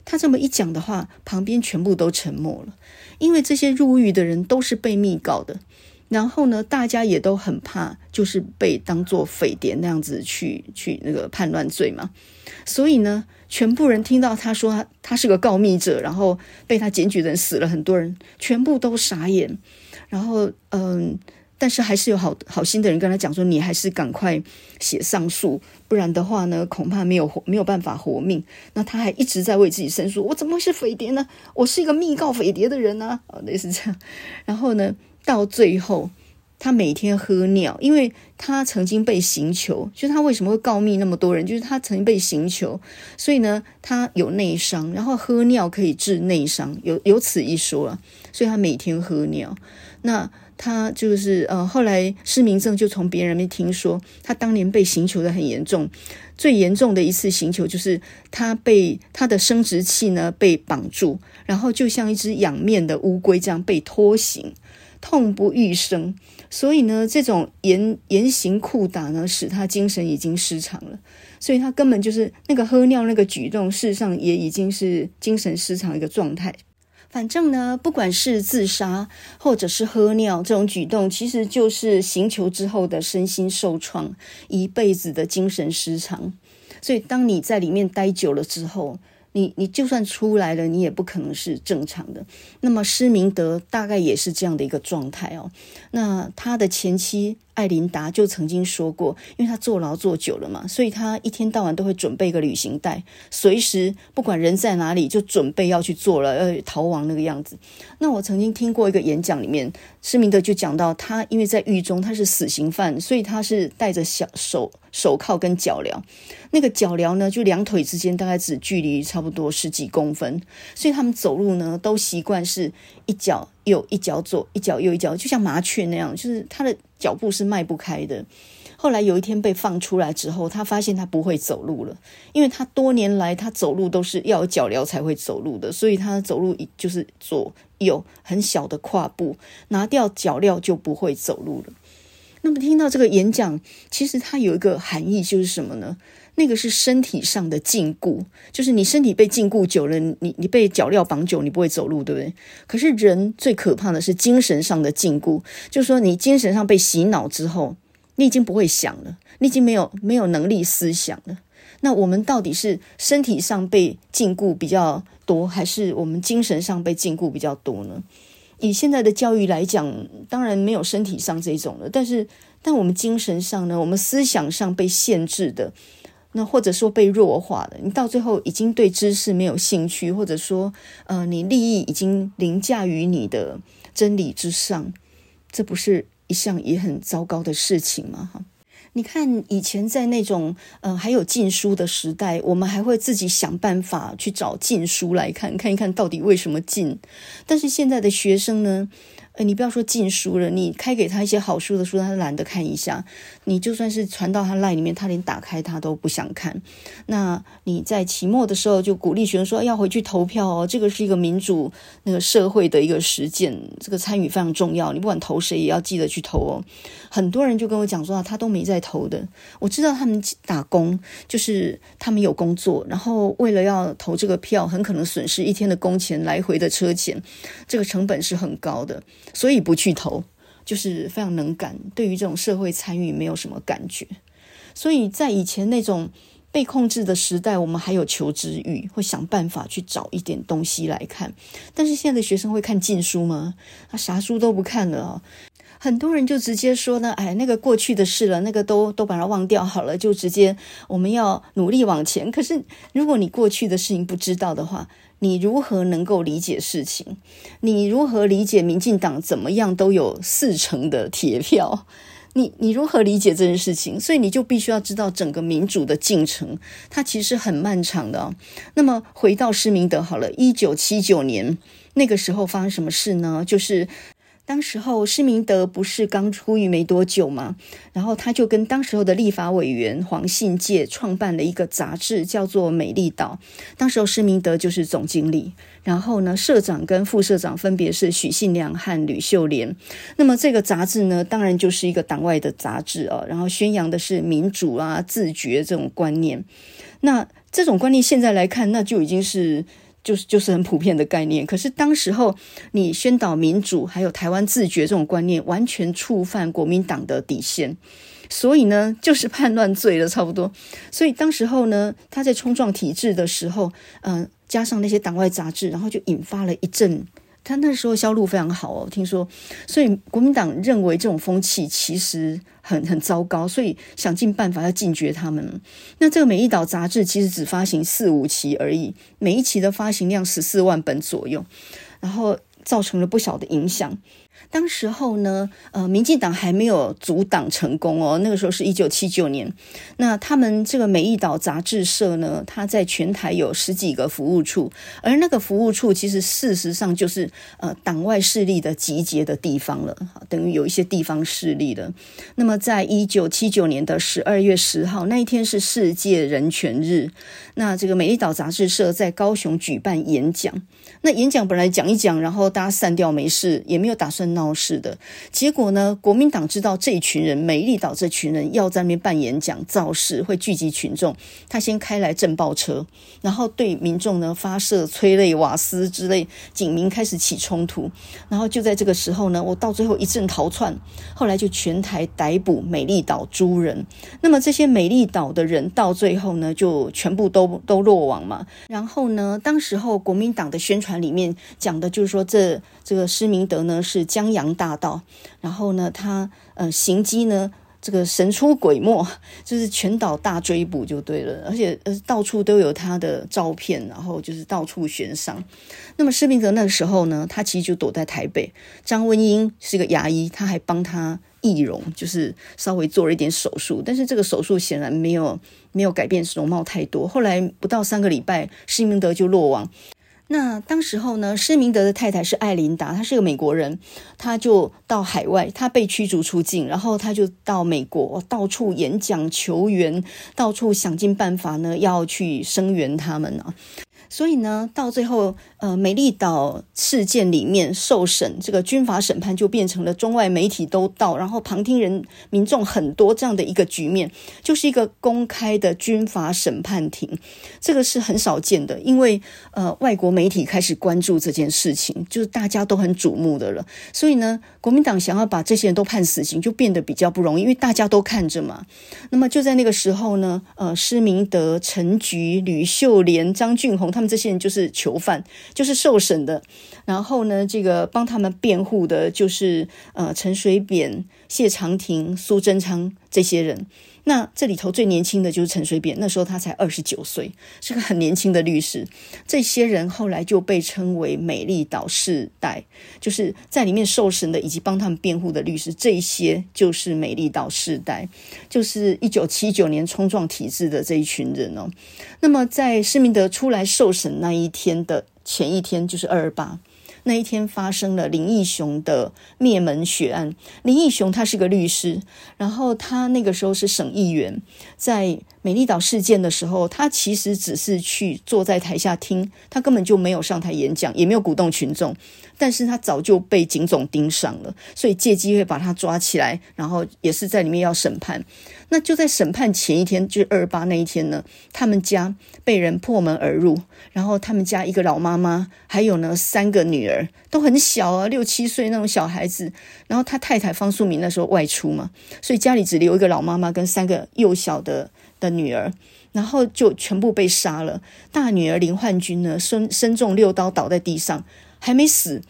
A: 他这么一讲的话，旁边全部都沉默了，因为这些入狱的人都是被密告的，然后呢，大家也都很怕，就是被当做匪谍那样子去去那个叛乱罪嘛。所以呢，全部人听到他说他他是个告密者，然后被他检举的人死了很多人，全部都傻眼，然后嗯。但是还是有好好心的人跟他讲说，你还是赶快写上诉，不然的话呢，恐怕没有没有办法活命。那他还一直在为自己申诉，我怎么会是匪谍呢？我是一个密告匪谍的人呢、啊，类似这样。然后呢，到最后他每天喝尿，因为他曾经被刑求，就是他为什么会告密那么多人，就是他曾经被刑求，所以呢，他有内伤，然后喝尿可以治内伤，有有此一说啊，所以他每天喝尿。那他就是呃，后来失明症就从别人那听说，他当年被刑求得很严重，最严重的一次刑求就是他被他的生殖器呢被绑住，然后就像一只仰面的乌龟这样被拖行，痛不欲生。所以呢，这种严严刑酷打呢，使他精神已经失常了。所以他根本就是那个喝尿那个举动，事实上也已经是精神失常一个状态。反正呢，不管是自杀或者是喝尿这种举动，其实就是行求之后的身心受创，一辈子的精神失常。所以，当你在里面待久了之后，你你就算出来了，你也不可能是正常的。那么施明德大概也是这样的一个状态哦。那他的前妻艾琳达就曾经说过，因为他坐牢坐久了嘛，所以他一天到晚都会准备一个旅行袋，随时不管人在哪里，就准备要去做了，要逃亡那个样子。那我曾经听过一个演讲，里面施明德就讲到，他因为在狱中他是死刑犯，所以他是戴着小手手铐跟脚镣。那个脚镣呢，就两腿之间大概只距离差不多十几公分，所以他们走路呢都习惯是一脚右一脚左，一脚右一脚，就像麻雀那样，就是他的脚步是迈不开的。后来有一天被放出来之后，他发现他不会走路了，因为他多年来他走路都是要有脚镣才会走路的，所以他走路就是左右很小的跨步，拿掉脚镣就不会走路了。那么听到这个演讲，其实它有一个含义，就是什么呢？那个是身体上的禁锢，就是你身体被禁锢久了，你你被脚镣绑久，你不会走路，对不对？可是人最可怕的是精神上的禁锢，就是说你精神上被洗脑之后，你已经不会想了，你已经没有没有能力思想了。那我们到底是身体上被禁锢比较多，还是我们精神上被禁锢比较多呢？以现在的教育来讲，当然没有身体上这种了，但是但我们精神上呢，我们思想上被限制的。那或者说被弱化了，你到最后已经对知识没有兴趣，或者说，呃，你利益已经凌驾于你的真理之上，这不是一项也很糟糕的事情吗？哈，你看以前在那种呃还有禁书的时代，我们还会自己想办法去找禁书来看，看一看到底为什么禁。但是现在的学生呢？呃，你不要说禁书了，你开给他一些好书的书，他懒得看一下。你就算是传到他赖里面，他连打开他都不想看。那你在期末的时候就鼓励学生说要回去投票哦，这个是一个民主那个社会的一个实践，这个参与非常重要。你不管投谁，也要记得去投哦。很多人就跟我讲说啊，他都没在投的。我知道他们打工，就是他们有工作，然后为了要投这个票，很可能损失一天的工钱、来回的车钱，这个成本是很高的。所以不去投，就是非常能干。对于这种社会参与没有什么感觉。所以在以前那种被控制的时代，我们还有求知欲，会想办法去找一点东西来看。但是现在的学生会看禁书吗？他啥书都不看了哦。很多人就直接说呢，哎，那个过去的事了，那个都都把它忘掉好了，就直接我们要努力往前。可是如果你过去的事情不知道的话，你如何能够理解事情？你如何理解民进党怎么样都有四成的铁票？你你如何理解这件事情？所以你就必须要知道整个民主的进程，它其实很漫长的。那么回到施明德好了，一九七九年那个时候发生什么事呢？就是。当时候施明德不是刚出狱没多久吗？然后他就跟当时候的立法委员黄信介创办了一个杂志，叫做《美丽岛》。当时候施明德就是总经理，然后呢，社长跟副社长分别是许信良和吕秀莲。那么这个杂志呢，当然就是一个党外的杂志啊，然后宣扬的是民主啊、自觉这种观念。那这种观念现在来看，那就已经是。就是就是很普遍的概念，可是当时候你宣导民主，还有台湾自觉这种观念，完全触犯国民党的底线，所以呢，就是叛乱罪了，差不多。所以当时候呢，他在冲撞体制的时候，嗯、加上那些党外杂志，然后就引发了一阵。他那时候销路非常好哦，听说，所以国民党认为这种风气其实很很糟糕，所以想尽办法要禁绝他们。那这个《美丽岛》杂志其实只发行四五期而已，每一期的发行量十四万本左右，然后造成了不小的影响。当时候呢，呃，民进党还没有阻挡成功哦。那个时候是一九七九年，那他们这个美丽岛杂志社呢，它在全台有十几个服务处，而那个服务处其实事实上就是呃党外势力的集结的地方了，等于有一些地方势力了。那么在一九七九年的十二月十号那一天是世界人权日，那这个美丽岛杂志社在高雄举办演讲。那演讲本来讲一讲，然后大家散掉没事，也没有打算。闹事的。结果呢，国民党知道这群人，美丽岛这群人要在那边办演讲造势，会聚集群众，他先开来震爆车，然后对民众呢发射催泪瓦斯之类，警民开始起冲突。然后就在这个时候呢，我到最后一阵逃窜，后来就全台逮捕美丽岛诸人。那么这些美丽岛的人到最后呢，就全部都都落网嘛。然后呢，当时候国民党的宣传它里面讲的就是说这，这个施明德呢是江洋大盗，然后呢他呃行迹呢这个神出鬼没，就是全岛大追捕就对了，而且呃到处都有他的照片，然后就是到处悬赏。那么施明德那个时候呢，他其实就躲在台北。张温英是个牙医，他还帮他。易容就是稍微做了一点手术，但是这个手术显然没有没有改变容貌太多。后来不到三个礼拜，施明德就落网。那当时候呢，施明德的太太是艾琳达，她是个美国人，她就到海外，她被驱逐出境，然后她就到美国到处演讲求援，到处想尽办法呢要去声援他们呢。所以呢，到最后，呃，美丽岛事件里面受审，这个军法审判就变成了中外媒体都到，然后旁听人民众很多这样的一个局面，就是一个公开的军法审判庭，这个是很少见的，因为呃，外国媒体开始关注这件事情，就是大家都很瞩目的了。所以呢，国民党想要把这些人都判死刑，就变得比较不容易，因为大家都看着嘛。那么就在那个时候呢，呃，施明德、陈菊、吕秀莲、张俊宏他们这些人就是囚犯，就是受审的。然后呢，这个帮他们辩护的，就是呃陈水扁、谢长廷、苏贞昌这些人。那这里头最年轻的就是陈水扁，那时候他才二十九岁，是个很年轻的律师。这些人后来就被称为美丽岛世代，就是在里面受审的以及帮他们辩护的律师，这些就是美丽岛世代，就是一九七九年冲撞体制的这一群人哦。那么在施明德出来受审那一天的前一天，就是二二八。那一天发生了林义雄的灭门血案。林义雄他是个律师，然后他那个时候是省议员，在美丽岛事件的时候，他其实只是去坐在台下听，他根本就没有上台演讲，也没有鼓动群众。但是他早就被警总盯上了，所以借机会把他抓起来，然后也是在里面要审判。那就在审判前一天，就是二二八那一天呢，他们家被人破门而入，然后他们家一个老妈妈，还有呢三个女儿都很小啊，六七岁那种小孩子。然后他太太方素敏那时候外出嘛，所以家里只留一个老妈妈跟三个幼小的的女儿，然后就全部被杀了。大女儿林焕君呢，身身中六刀倒在地上。还没死，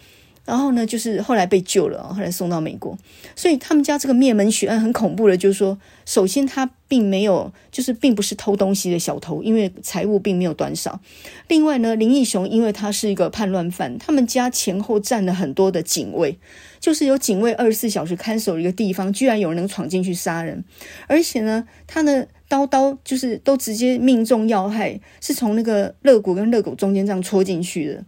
A: 然后呢，就是后来被救了，后来送到美国。所以他们家这个灭门血案很恐怖的，就是说，首先他并没有，就是并不是偷东西的小偷，因为财物并没有短少。另外呢，林义雄因为他是一个叛乱犯，他们家前后站了很多的警卫，就是有警卫二十四小时看守一个地方，居然有人能闯进去杀人，而且呢，他的刀刀就是都直接命中要害，是从那个肋骨跟肋骨中间这样戳进去的。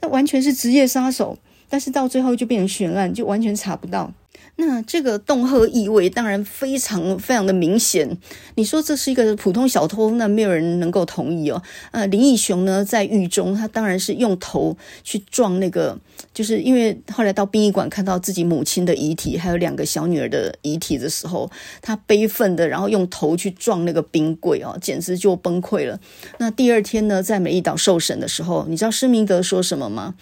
A: 那完全是职业杀手，但是到最后就变成悬案，就完全查不到。那这个恫吓意味当然非常非常的明显。你说这是一个普通小偷，那没有人能够同意哦。呃，林义雄呢，在狱中，他当然是用头去撞那个，就是因为后来到殡仪馆看到自己母亲的遗体，还有两个小女儿的遗体的时候，他悲愤的，然后用头去撞那个冰柜哦，简直就崩溃了。那第二天呢，在美丽岛受审的时候，你知道施明德说什么吗？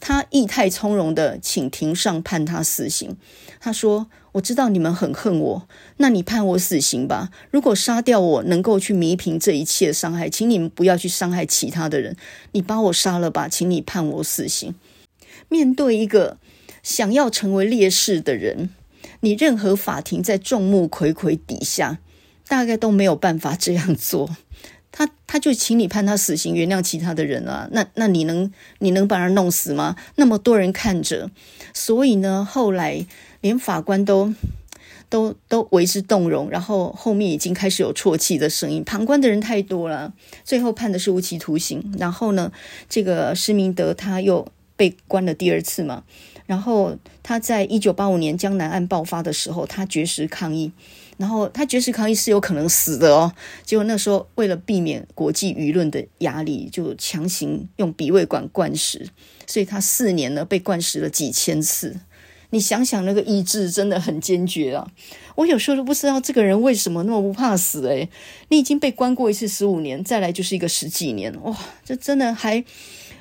A: 他意态从容的请庭上判他死刑。他说：“我知道你们很恨我，那你判我死刑吧。如果杀掉我能够去弥平这一切伤害，请你们不要去伤害其他的人。你把我杀了吧，请你判我死刑。”面对一个想要成为烈士的人，你任何法庭在众目睽睽底下，大概都没有办法这样做。他他就请你判他死刑，原谅其他的人啊？那那你能你能把他弄死吗？那么多人看着，所以呢，后来连法官都都都为之动容，然后后面已经开始有啜泣的声音。旁观的人太多了，最后判的是无期徒刑。然后呢，这个施明德他又被关了第二次嘛。然后他在一九八五年江南案爆发的时候，他绝食抗议。然后他绝食抗议是有可能死的哦，结果那时候为了避免国际舆论的压力，就强行用鼻胃管灌食，所以他四年呢被灌食了几千次，你想想那个意志真的很坚决啊！我有时候都不知道这个人为什么那么不怕死诶，你已经被关过一次十五年，再来就是一个十几年，哇，这真的还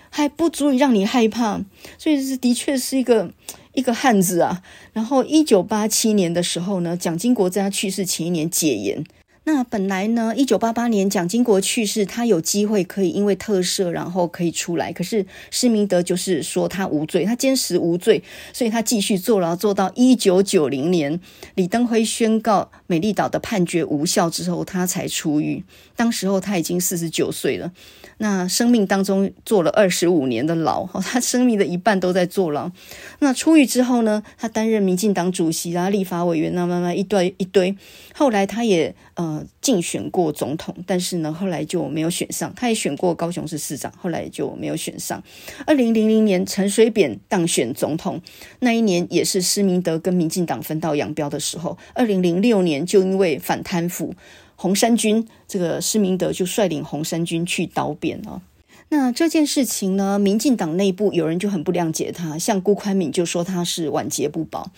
A: 还不足以让你害怕，所以这的确是一个一个汉子啊。然后一九八七年的时候呢，蒋经国在他去世前一年解严。那本来呢，一九八八年蒋经国去世，他有机会可以因为特赦，然后可以出来。可是施明德就是说他无罪，他坚持无罪，所以他继续坐牢，坐到一九九零年，李登辉宣告美丽岛的判决无效之后，他才出狱。当时候他已经四十九岁了。那生命当中坐了二十五年的牢，他生命的一半都在坐牢。那出狱之后呢，他担任民进党主席啊，立法委员那，慢慢一堆一堆。后来他也呃竞选过总统，但是呢，后来就没有选上。他也选过高雄市市长，后来就没有选上。二零零零年陈水扁当选总统，那一年也是施明德跟民进党分道扬镳的时候。二零零六年就因为反贪腐。红衫军这个施明德就率领红衫军去倒扁了。那这件事情呢，民进党内部有人就很不谅解他，像辜宽敏就说他是晚节不保。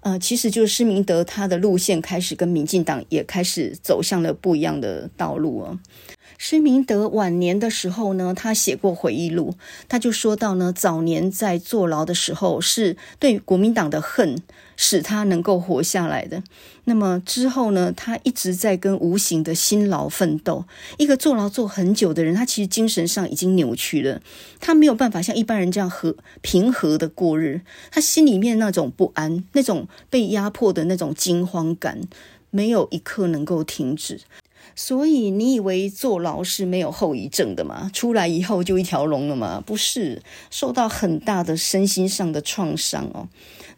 A: 呃，其实就是施明德他的路线开始跟民进党也开始走向了不一样的道路啊。施明德晚年的时候呢，他写过回忆录，他就说到呢，早年在坐牢的时候是对国民党的恨使他能够活下来的。那么之后呢，他一直在跟无形的辛劳奋斗。一个坐牢坐很久的人，他其实精神上已经扭曲了，他没有办法像一般人这样和平和的过日，他心里面那种不安、那种被压迫的那种惊慌感，没有一刻能够停止。所以你以为坐牢是没有后遗症的吗？出来以后就一条龙了吗？不是，受到很大的身心上的创伤哦。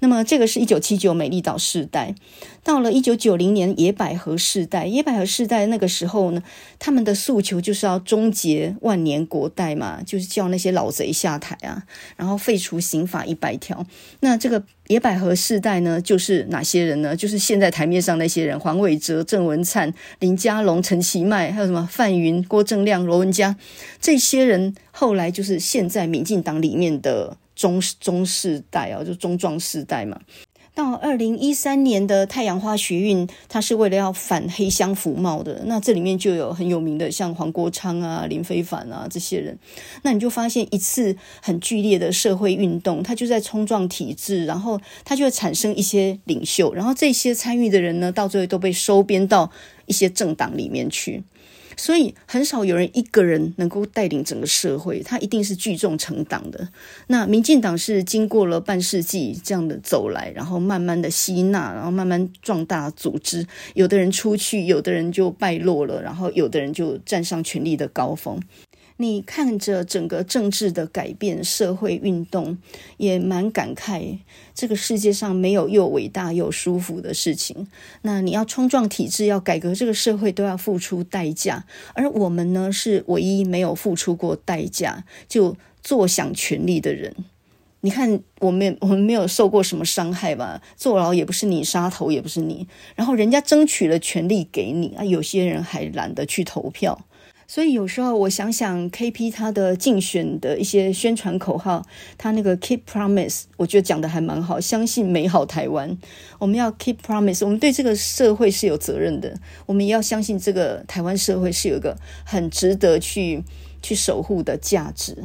A: 那么这个是一九七九美丽岛世代，到了一九九零年野百合世代，野百合世代那个时候呢，他们的诉求就是要终结万年国代嘛，就是叫那些老贼下台啊，然后废除刑法一百条。那这个野百合世代呢，就是哪些人呢？就是现在台面上那些人：黄伟哲、郑文灿、林佳龙、陈其迈，还有什么范云、郭正亮、罗文佳，这些人后来就是现在民进党里面的。中中世代啊，就中壮世代嘛。到二零一三年的太阳花学运，它是为了要反黑箱服贸的。那这里面就有很有名的，像黄国昌啊、林飞凡啊这些人。那你就发现一次很剧烈的社会运动，它就在冲撞体制，然后它就会产生一些领袖，然后这些参与的人呢，到最后都被收编到一些政党里面去。所以很少有人一个人能够带领整个社会，他一定是聚众成党的。那民进党是经过了半世纪这样的走来，然后慢慢的吸纳，然后慢慢壮大组织。有的人出去，有的人就败落了，然后有的人就站上权力的高峰。你看着整个政治的改变，社会运动也蛮感慨。这个世界上没有又伟大又舒服的事情。那你要冲撞体制，要改革这个社会，都要付出代价。而我们呢，是唯一没有付出过代价就坐享权力的人。你看，我们我们没有受过什么伤害吧？坐牢也不是你，杀头也不是你。然后人家争取了权利给你啊，有些人还懒得去投票。所以有时候我想想，KP 他的竞选的一些宣传口号，他那个 Keep Promise，我觉得讲的还蛮好。相信美好台湾，我们要 Keep Promise，我们对这个社会是有责任的，我们也要相信这个台湾社会是有一个很值得去去守护的价值。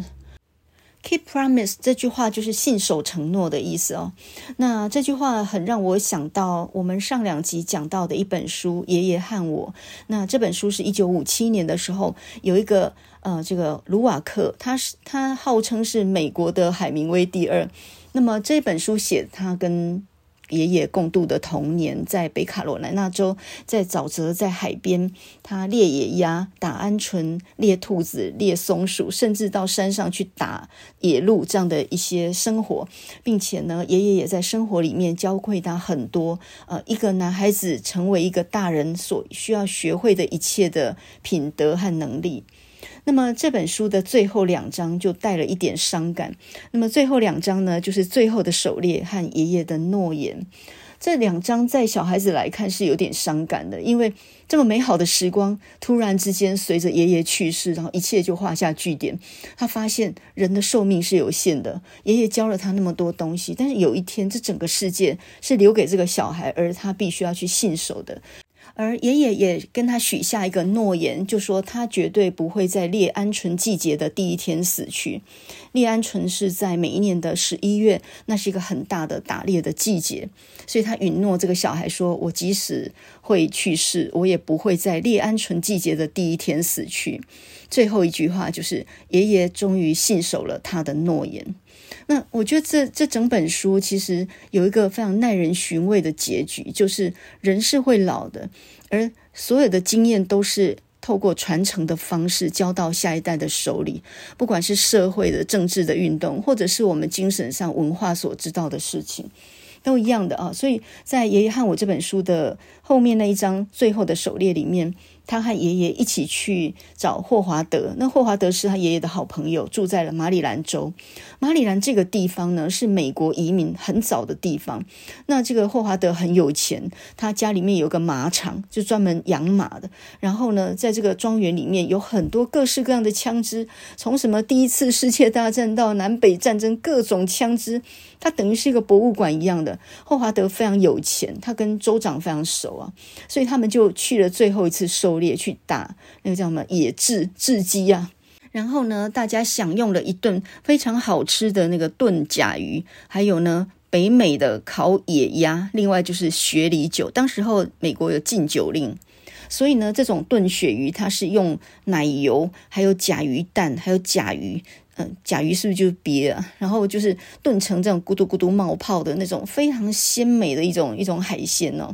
A: Keep promise 这句话就是信守承诺的意思哦。那这句话很让我想到我们上两集讲到的一本书《爷爷和我》。那这本书是一九五七年的时候，有一个呃，这个卢瓦克，他是他号称是美国的海明威第二。那么这本书写他跟爷爷共度的童年，在北卡罗来纳州，在沼泽，在海边，他猎野鸭、打鹌鹑、猎兔子、猎松鼠，甚至到山上去打野鹿这样的一些生活，并且呢，爷爷也在生活里面教会他很多，呃，一个男孩子成为一个大人所需要学会的一切的品德和能力。那么这本书的最后两章就带了一点伤感。那么最后两章呢，就是最后的狩猎和爷爷的诺言。这两章在小孩子来看是有点伤感的，因为这么美好的时光突然之间随着爷爷去世，然后一切就画下句点。他发现人的寿命是有限的，爷爷教了他那么多东西，但是有一天这整个世界是留给这个小孩，而他必须要去信守的。而爷爷也跟他许下一个诺言，就说他绝对不会在列安存季节的第一天死去。列安存是在每一年的十一月，那是一个很大的打猎的季节，所以他允诺这个小孩说：“我即使会去世，我也不会在列安存季节的第一天死去。”最后一句话就是爷爷终于信守了他的诺言。那我觉得这这整本书其实有一个非常耐人寻味的结局，就是人是会老的，而所有的经验都是透过传承的方式交到下一代的手里，不管是社会的、政治的运动，或者是我们精神上文化所知道的事情。都一样的啊，所以在《爷爷和我》这本书的后面那一章最后的狩猎里面，他和爷爷一起去找霍华德。那霍华德是他爷爷的好朋友，住在了马里兰州。马里兰这个地方呢，是美国移民很早的地方。那这个霍华德很有钱，他家里面有个马场，就专门养马的。然后呢，在这个庄园里面有很多各式各样的枪支，从什么第一次世界大战到南北战争，各种枪支。他等于是一个博物馆一样的。霍华德非常有钱，他跟州长非常熟啊，所以他们就去了最后一次收狩猎，去打那个叫什么野雉雉鸡啊。然后呢，大家享用了一顿非常好吃的那个炖甲鱼，还有呢北美的烤野鸭，另外就是雪里酒。当时候美国有禁酒令，所以呢，这种炖鳕鱼它是用奶油，还有甲鱼蛋，还有甲鱼。嗯，甲鱼是不是就是鳖啊？然后就是炖成这种咕嘟咕嘟冒泡的那种非常鲜美的一种一种海鲜哦。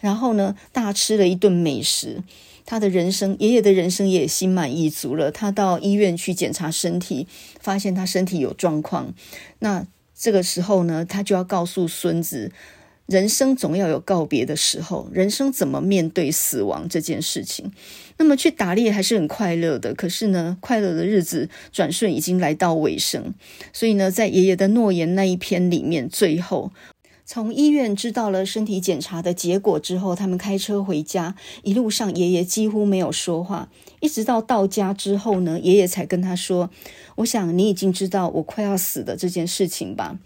A: 然后呢，大吃了一顿美食，他的人生，爷爷的人生也心满意足了。他到医院去检查身体，发现他身体有状况。那这个时候呢，他就要告诉孙子。人生总要有告别的时候，人生怎么面对死亡这件事情？那么去打猎还是很快乐的，可是呢，快乐的日子转瞬已经来到尾声。所以呢，在爷爷的诺言那一篇里面，最后从医院知道了身体检查的结果之后，他们开车回家，一路上爷爷几乎没有说话，一直到到家之后呢，爷爷才跟他说：“我想你已经知道我快要死的这件事情吧。”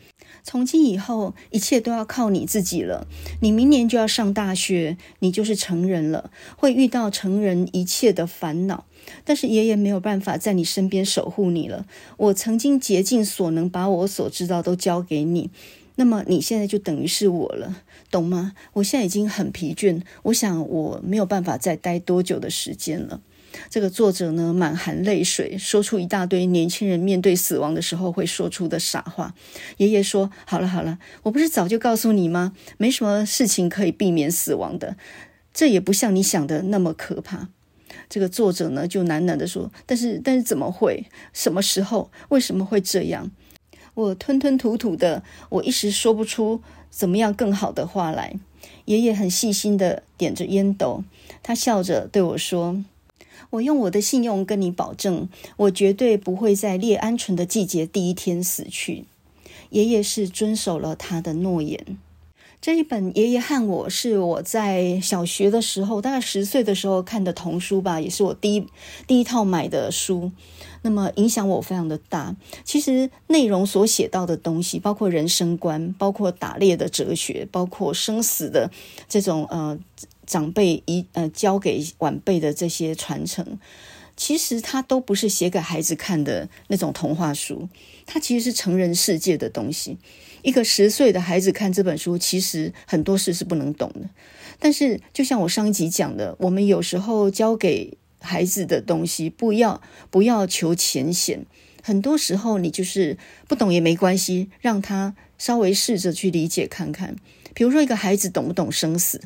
A: 从今以后，一切都要靠你自己了。你明年就要上大学，你就是成人了，会遇到成人一切的烦恼。但是爷爷没有办法在你身边守护你了。我曾经竭尽所能把我所知道都交给你，那么你现在就等于是我了，懂吗？我现在已经很疲倦，我想我没有办法再待多久的时间了。这个作者呢，满含泪水，说出一大堆年轻人面对死亡的时候会说出的傻话。爷爷说：“好了好了，我不是早就告诉你吗？没什么事情可以避免死亡的，这也不像你想的那么可怕。”这个作者呢，就喃喃地说：“但是但是怎么会？什么时候？为什么会这样？”我吞吞吐吐的，我一时说不出怎么样更好的话来。爷爷很细心的点着烟斗，他笑着对我说。我用我的信用跟你保证，我绝对不会在猎鹌鹑的季节第一天死去。爷爷是遵守了他的诺言。这一本《爷爷和我》是我在小学的时候，大概十岁的时候看的童书吧，也是我第一第一套买的书。那么影响我非常的大。其实内容所写到的东西，包括人生观，包括打猎的哲学，包括生死的这种呃。长辈一呃交给晚辈的这些传承，其实它都不是写给孩子看的那种童话书，它其实是成人世界的东西。一个十岁的孩子看这本书，其实很多事是不能懂的。但是，就像我上一集讲的，我们有时候教给孩子的东西，不要不要求浅显，很多时候你就是不懂也没关系，让他稍微试着去理解看看。比如说，一个孩子懂不懂生死？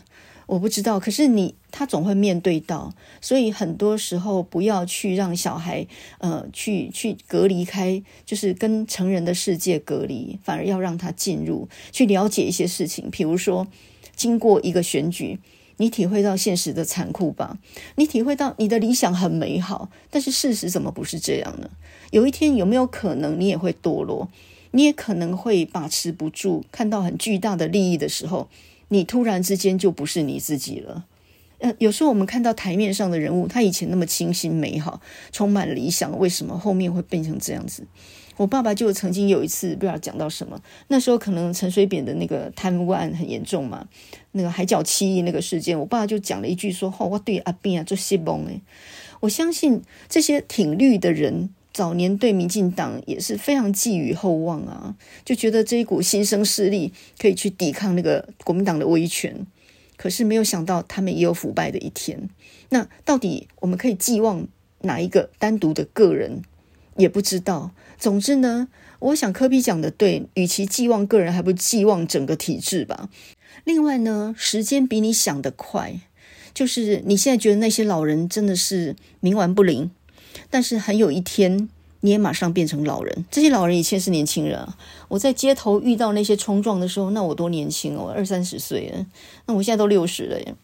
A: 我不知道，可是你他总会面对到，所以很多时候不要去让小孩呃去去隔离开，就是跟成人的世界隔离，反而要让他进入去了解一些事情。比如说，经过一个选举，你体会到现实的残酷吧？你体会到你的理想很美好，但是事实怎么不是这样呢？有一天有没有可能你也会堕落？你也可能会把持不住，看到很巨大的利益的时候。你突然之间就不是你自己了。呃，有时候我们看到台面上的人物，他以前那么清新美好，充满理想，为什么后面会变成这样子？我爸爸就曾经有一次不知道讲到什么，那时候可能陈水扁的那个贪污案很严重嘛，那个海角七亿那个事件，我爸就讲了一句说：“哦，我对阿扁啊做西崩诶。”我相信这些挺绿的人，早年对民进党也是非常寄予厚望啊，就觉得这一股新生势力可以去抵抗那个国民党的威权。可是没有想到，他们也有腐败的一天。那到底我们可以寄望哪一个单独的个人？也不知道。总之呢，我想科比讲的对，与其寄望个人，还不寄望整个体制吧。另外呢，时间比你想的快，就是你现在觉得那些老人真的是冥顽不灵，但是很有一天。你也马上变成老人。这些老人以前是年轻人啊。我在街头遇到那些冲撞的时候，那我多年轻哦，二三十岁。那我现在都六十了耶。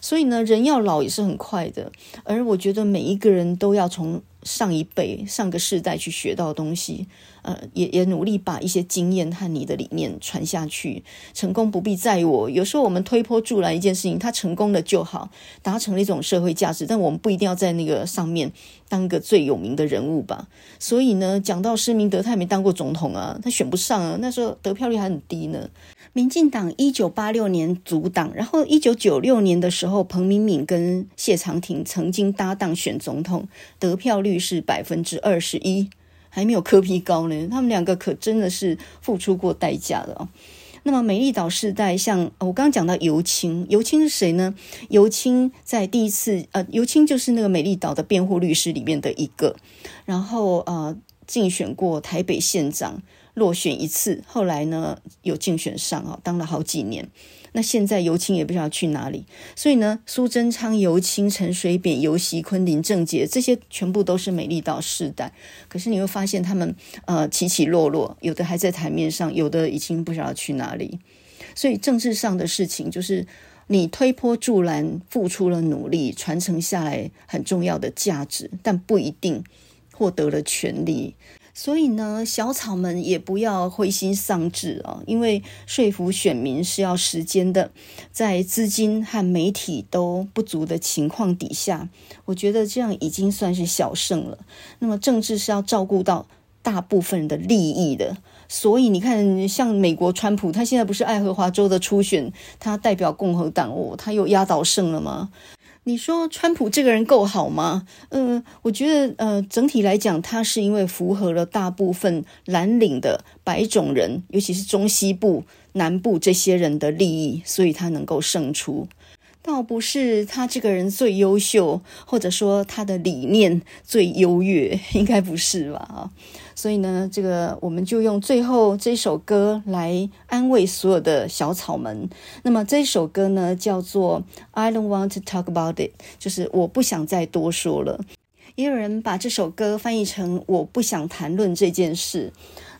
A: 所以呢，人要老也是很快的。而我觉得每一个人都要从上一辈、上个世代去学到东西。呃，也也努力把一些经验和你的理念传下去。成功不必在我。有时候我们推波助澜一件事情，它成功了就好，达成了一种社会价值。但我们不一定要在那个上面当个最有名的人物吧。所以呢，讲到施明德，他也没当过总统啊，他选不上啊。那时候得票率还很低呢。民进党一九八六年组党，然后一九九六年的时候，彭明敏跟谢长廷曾经搭档选总统，得票率是百分之二十一。还没有磕皮高呢，他们两个可真的是付出过代价的哦。那么美丽岛世代，像我刚刚讲到尤青，尤青是谁呢？尤青在第一次，呃，游青就是那个美丽岛的辩护律师里面的一个，然后呃，竞选过台北县长，落选一次，后来呢有竞选上啊，当了好几年。那现在游青也不知道去哪里，所以呢，苏贞昌、游青、陈水扁、游锡堃、林正杰这些全部都是美丽岛世代。可是你会发现他们呃起起落落，有的还在台面上，有的已经不知道去哪里。所以政治上的事情，就是你推波助澜，付出了努力，传承下来很重要的价值，但不一定获得了权力。所以呢，小草们也不要灰心丧志啊，因为说服选民是要时间的，在资金和媒体都不足的情况底下，我觉得这样已经算是小胜了。那么政治是要照顾到大部分人的利益的，所以你看，像美国川普，他现在不是爱荷华州的初选，他代表共和党哦，他又压倒胜了吗？你说川普这个人够好吗？嗯、呃，我觉得呃，整体来讲，他是因为符合了大部分蓝领的白种人，尤其是中西部、南部这些人的利益，所以他能够胜出。倒不是他这个人最优秀，或者说他的理念最优越，应该不是吧？啊，所以呢，这个我们就用最后这首歌来安慰所有的小草们。那么这首歌呢，叫做《I Don't Want to Talk About It》，就是我不想再多说了。也有人把这首歌翻译成“我不想谈论这件事”。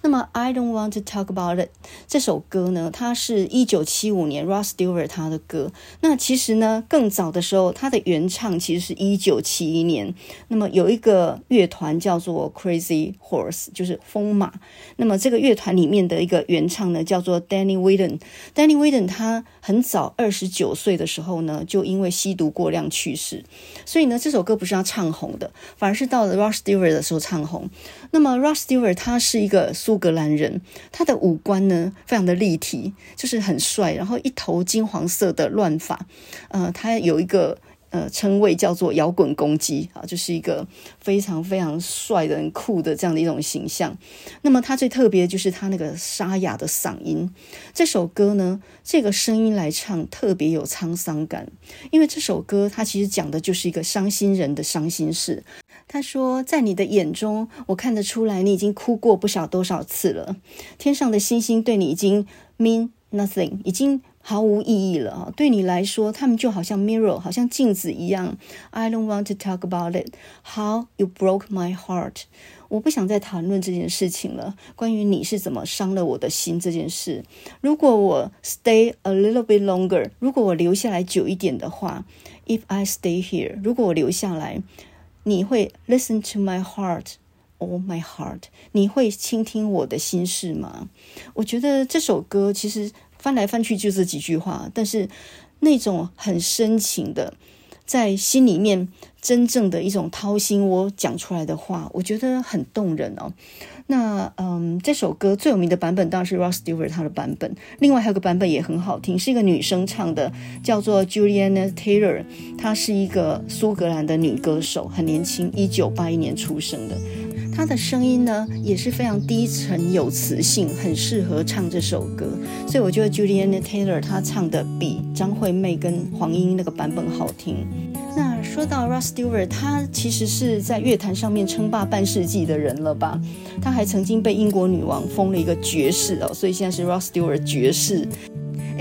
A: 那么，I don't want to talk about it。这首歌呢，它是一九七五年 Rod Stewart 他的歌。那其实呢，更早的时候，它的原唱其实是一九七一年。那么有一个乐团叫做 Crazy Horse，就是疯马。那么这个乐团里面的一个原唱呢，叫做 Danny Whitten。Danny Whitten 他很早二十九岁的时候呢，就因为吸毒过量去世。所以呢，这首歌不是他唱红的，反而是到了 Rod Stewart 的时候唱红。那么 Rod Stewart 他是一个苏格兰人，他的五官呢非常的立体，就是很帅，然后一头金黄色的乱发，呃，他有一个呃称谓叫做摇滚公鸡啊，就是一个非常非常帅的、很酷的这样的一种形象。那么他最特别就是他那个沙哑的嗓音，这首歌呢，这个声音来唱特别有沧桑感，因为这首歌它其实讲的就是一个伤心人的伤心事。他说：“在你的眼中，我看得出来，你已经哭过不少多少次了。天上的星星对你已经 mean nothing，已经毫无意义了啊！对你来说，他们就好像 mirror，好像镜子一样。I don't want to talk about it. How you broke my heart。我不想再谈论这件事情了。关于你是怎么伤了我的心这件事。如果我 stay a little bit longer，如果我留下来久一点的话，if I stay here，如果我留下来。”你会 listen to my heart, oh my heart？你会倾听我的心事吗？我觉得这首歌其实翻来翻去就这几句话，但是那种很深情的，在心里面真正的一种掏心窝讲出来的话，我觉得很动人哦。那嗯，这首歌最有名的版本当然是 Ross Stewart 他的版本，另外还有个版本也很好听，是一个女生唱的，叫做 Juliana Taylor，她是一个苏格兰的女歌手，很年轻，一九八一年出生的。她的声音呢也是非常低沉有磁性，很适合唱这首歌，所以我觉得 Juliana Taylor 她唱的比张惠妹跟黄莺莺那个版本好听。那说到 Rod Stewart，他其实是在乐坛上面称霸半世纪的人了吧？他还曾经被英国女王封了一个爵士哦，所以现在是 Rod Stewart 爵士。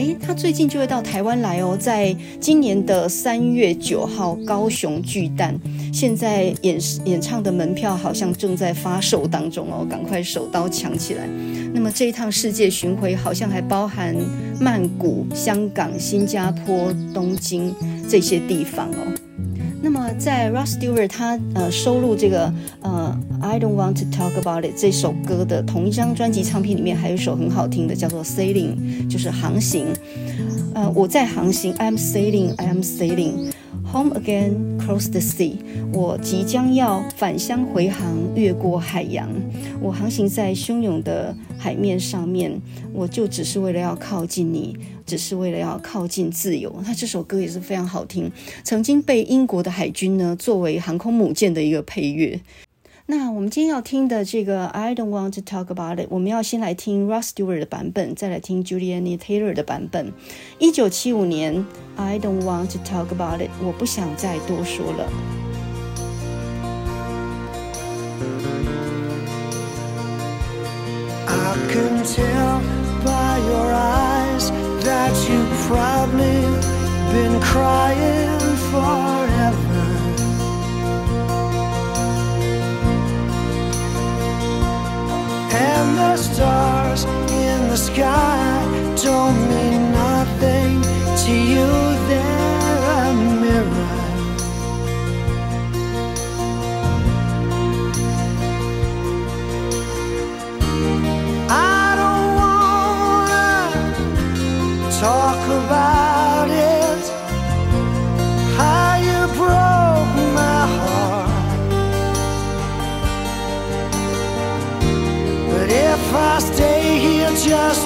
A: 诶，他最近就会到台湾来哦，在今年的三月九号高雄巨蛋，现在演演唱的门票好像正在发售当中哦，赶快手刀抢起来。那么这一趟世界巡回好像还包含曼谷、香港、新加坡、东京这些地方哦。那么在 Rod Stewart 他呃收录这个呃 I Don't Want to Talk About It 这首歌的同一张专辑唱片里面，还有一首很好听的，叫做 Sailing，就是航行。呃，我在航行，I'm sailing，I'm sailing。Home again, cross the sea。我即将要返乡回航，越过海洋。我航行在汹涌的海面上面，我就只是为了要靠近你，只是为了要靠近自由。那这首歌也是非常好听，曾经被英国的海军呢作为航空母舰的一个配乐。那我们今天要听的这个 I don't want to talk about it，我们要先来听 Rod Stewart 的版本，再来听 Julianne Taylor 的版本。一九七五年 I don't want to talk about it，我不想再多说了。I can tell by your eyes that you've probably been crying forever. The stars in the sky. Don't mean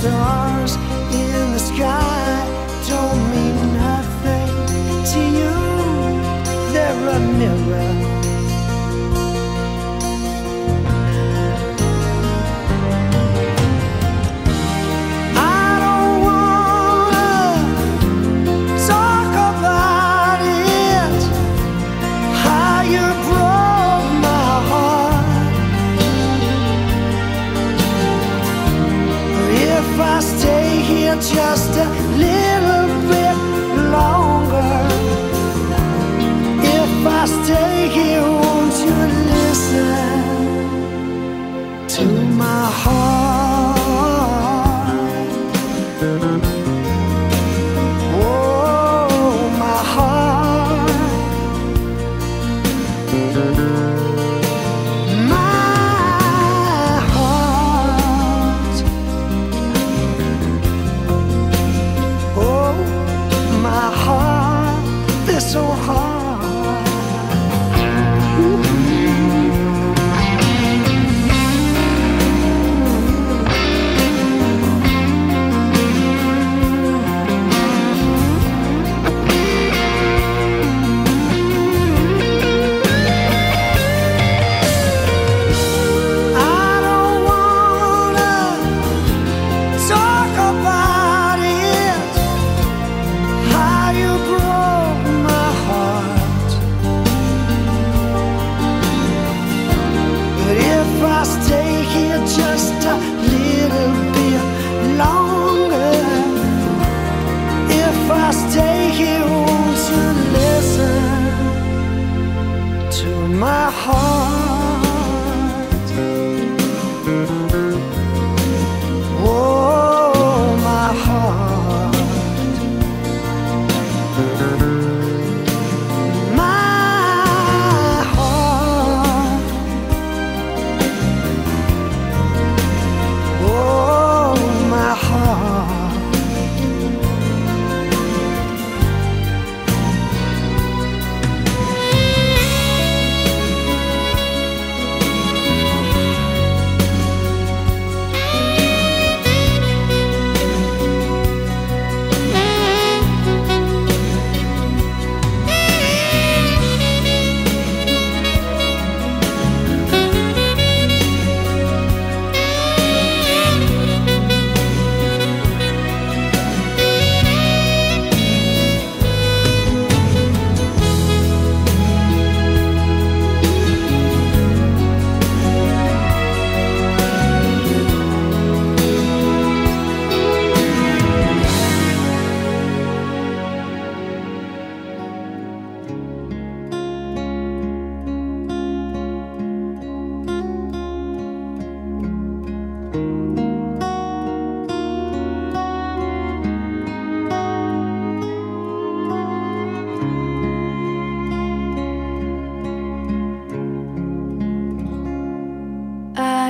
A: still on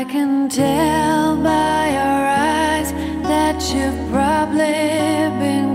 A: I can tell
B: by your eyes that you've probably been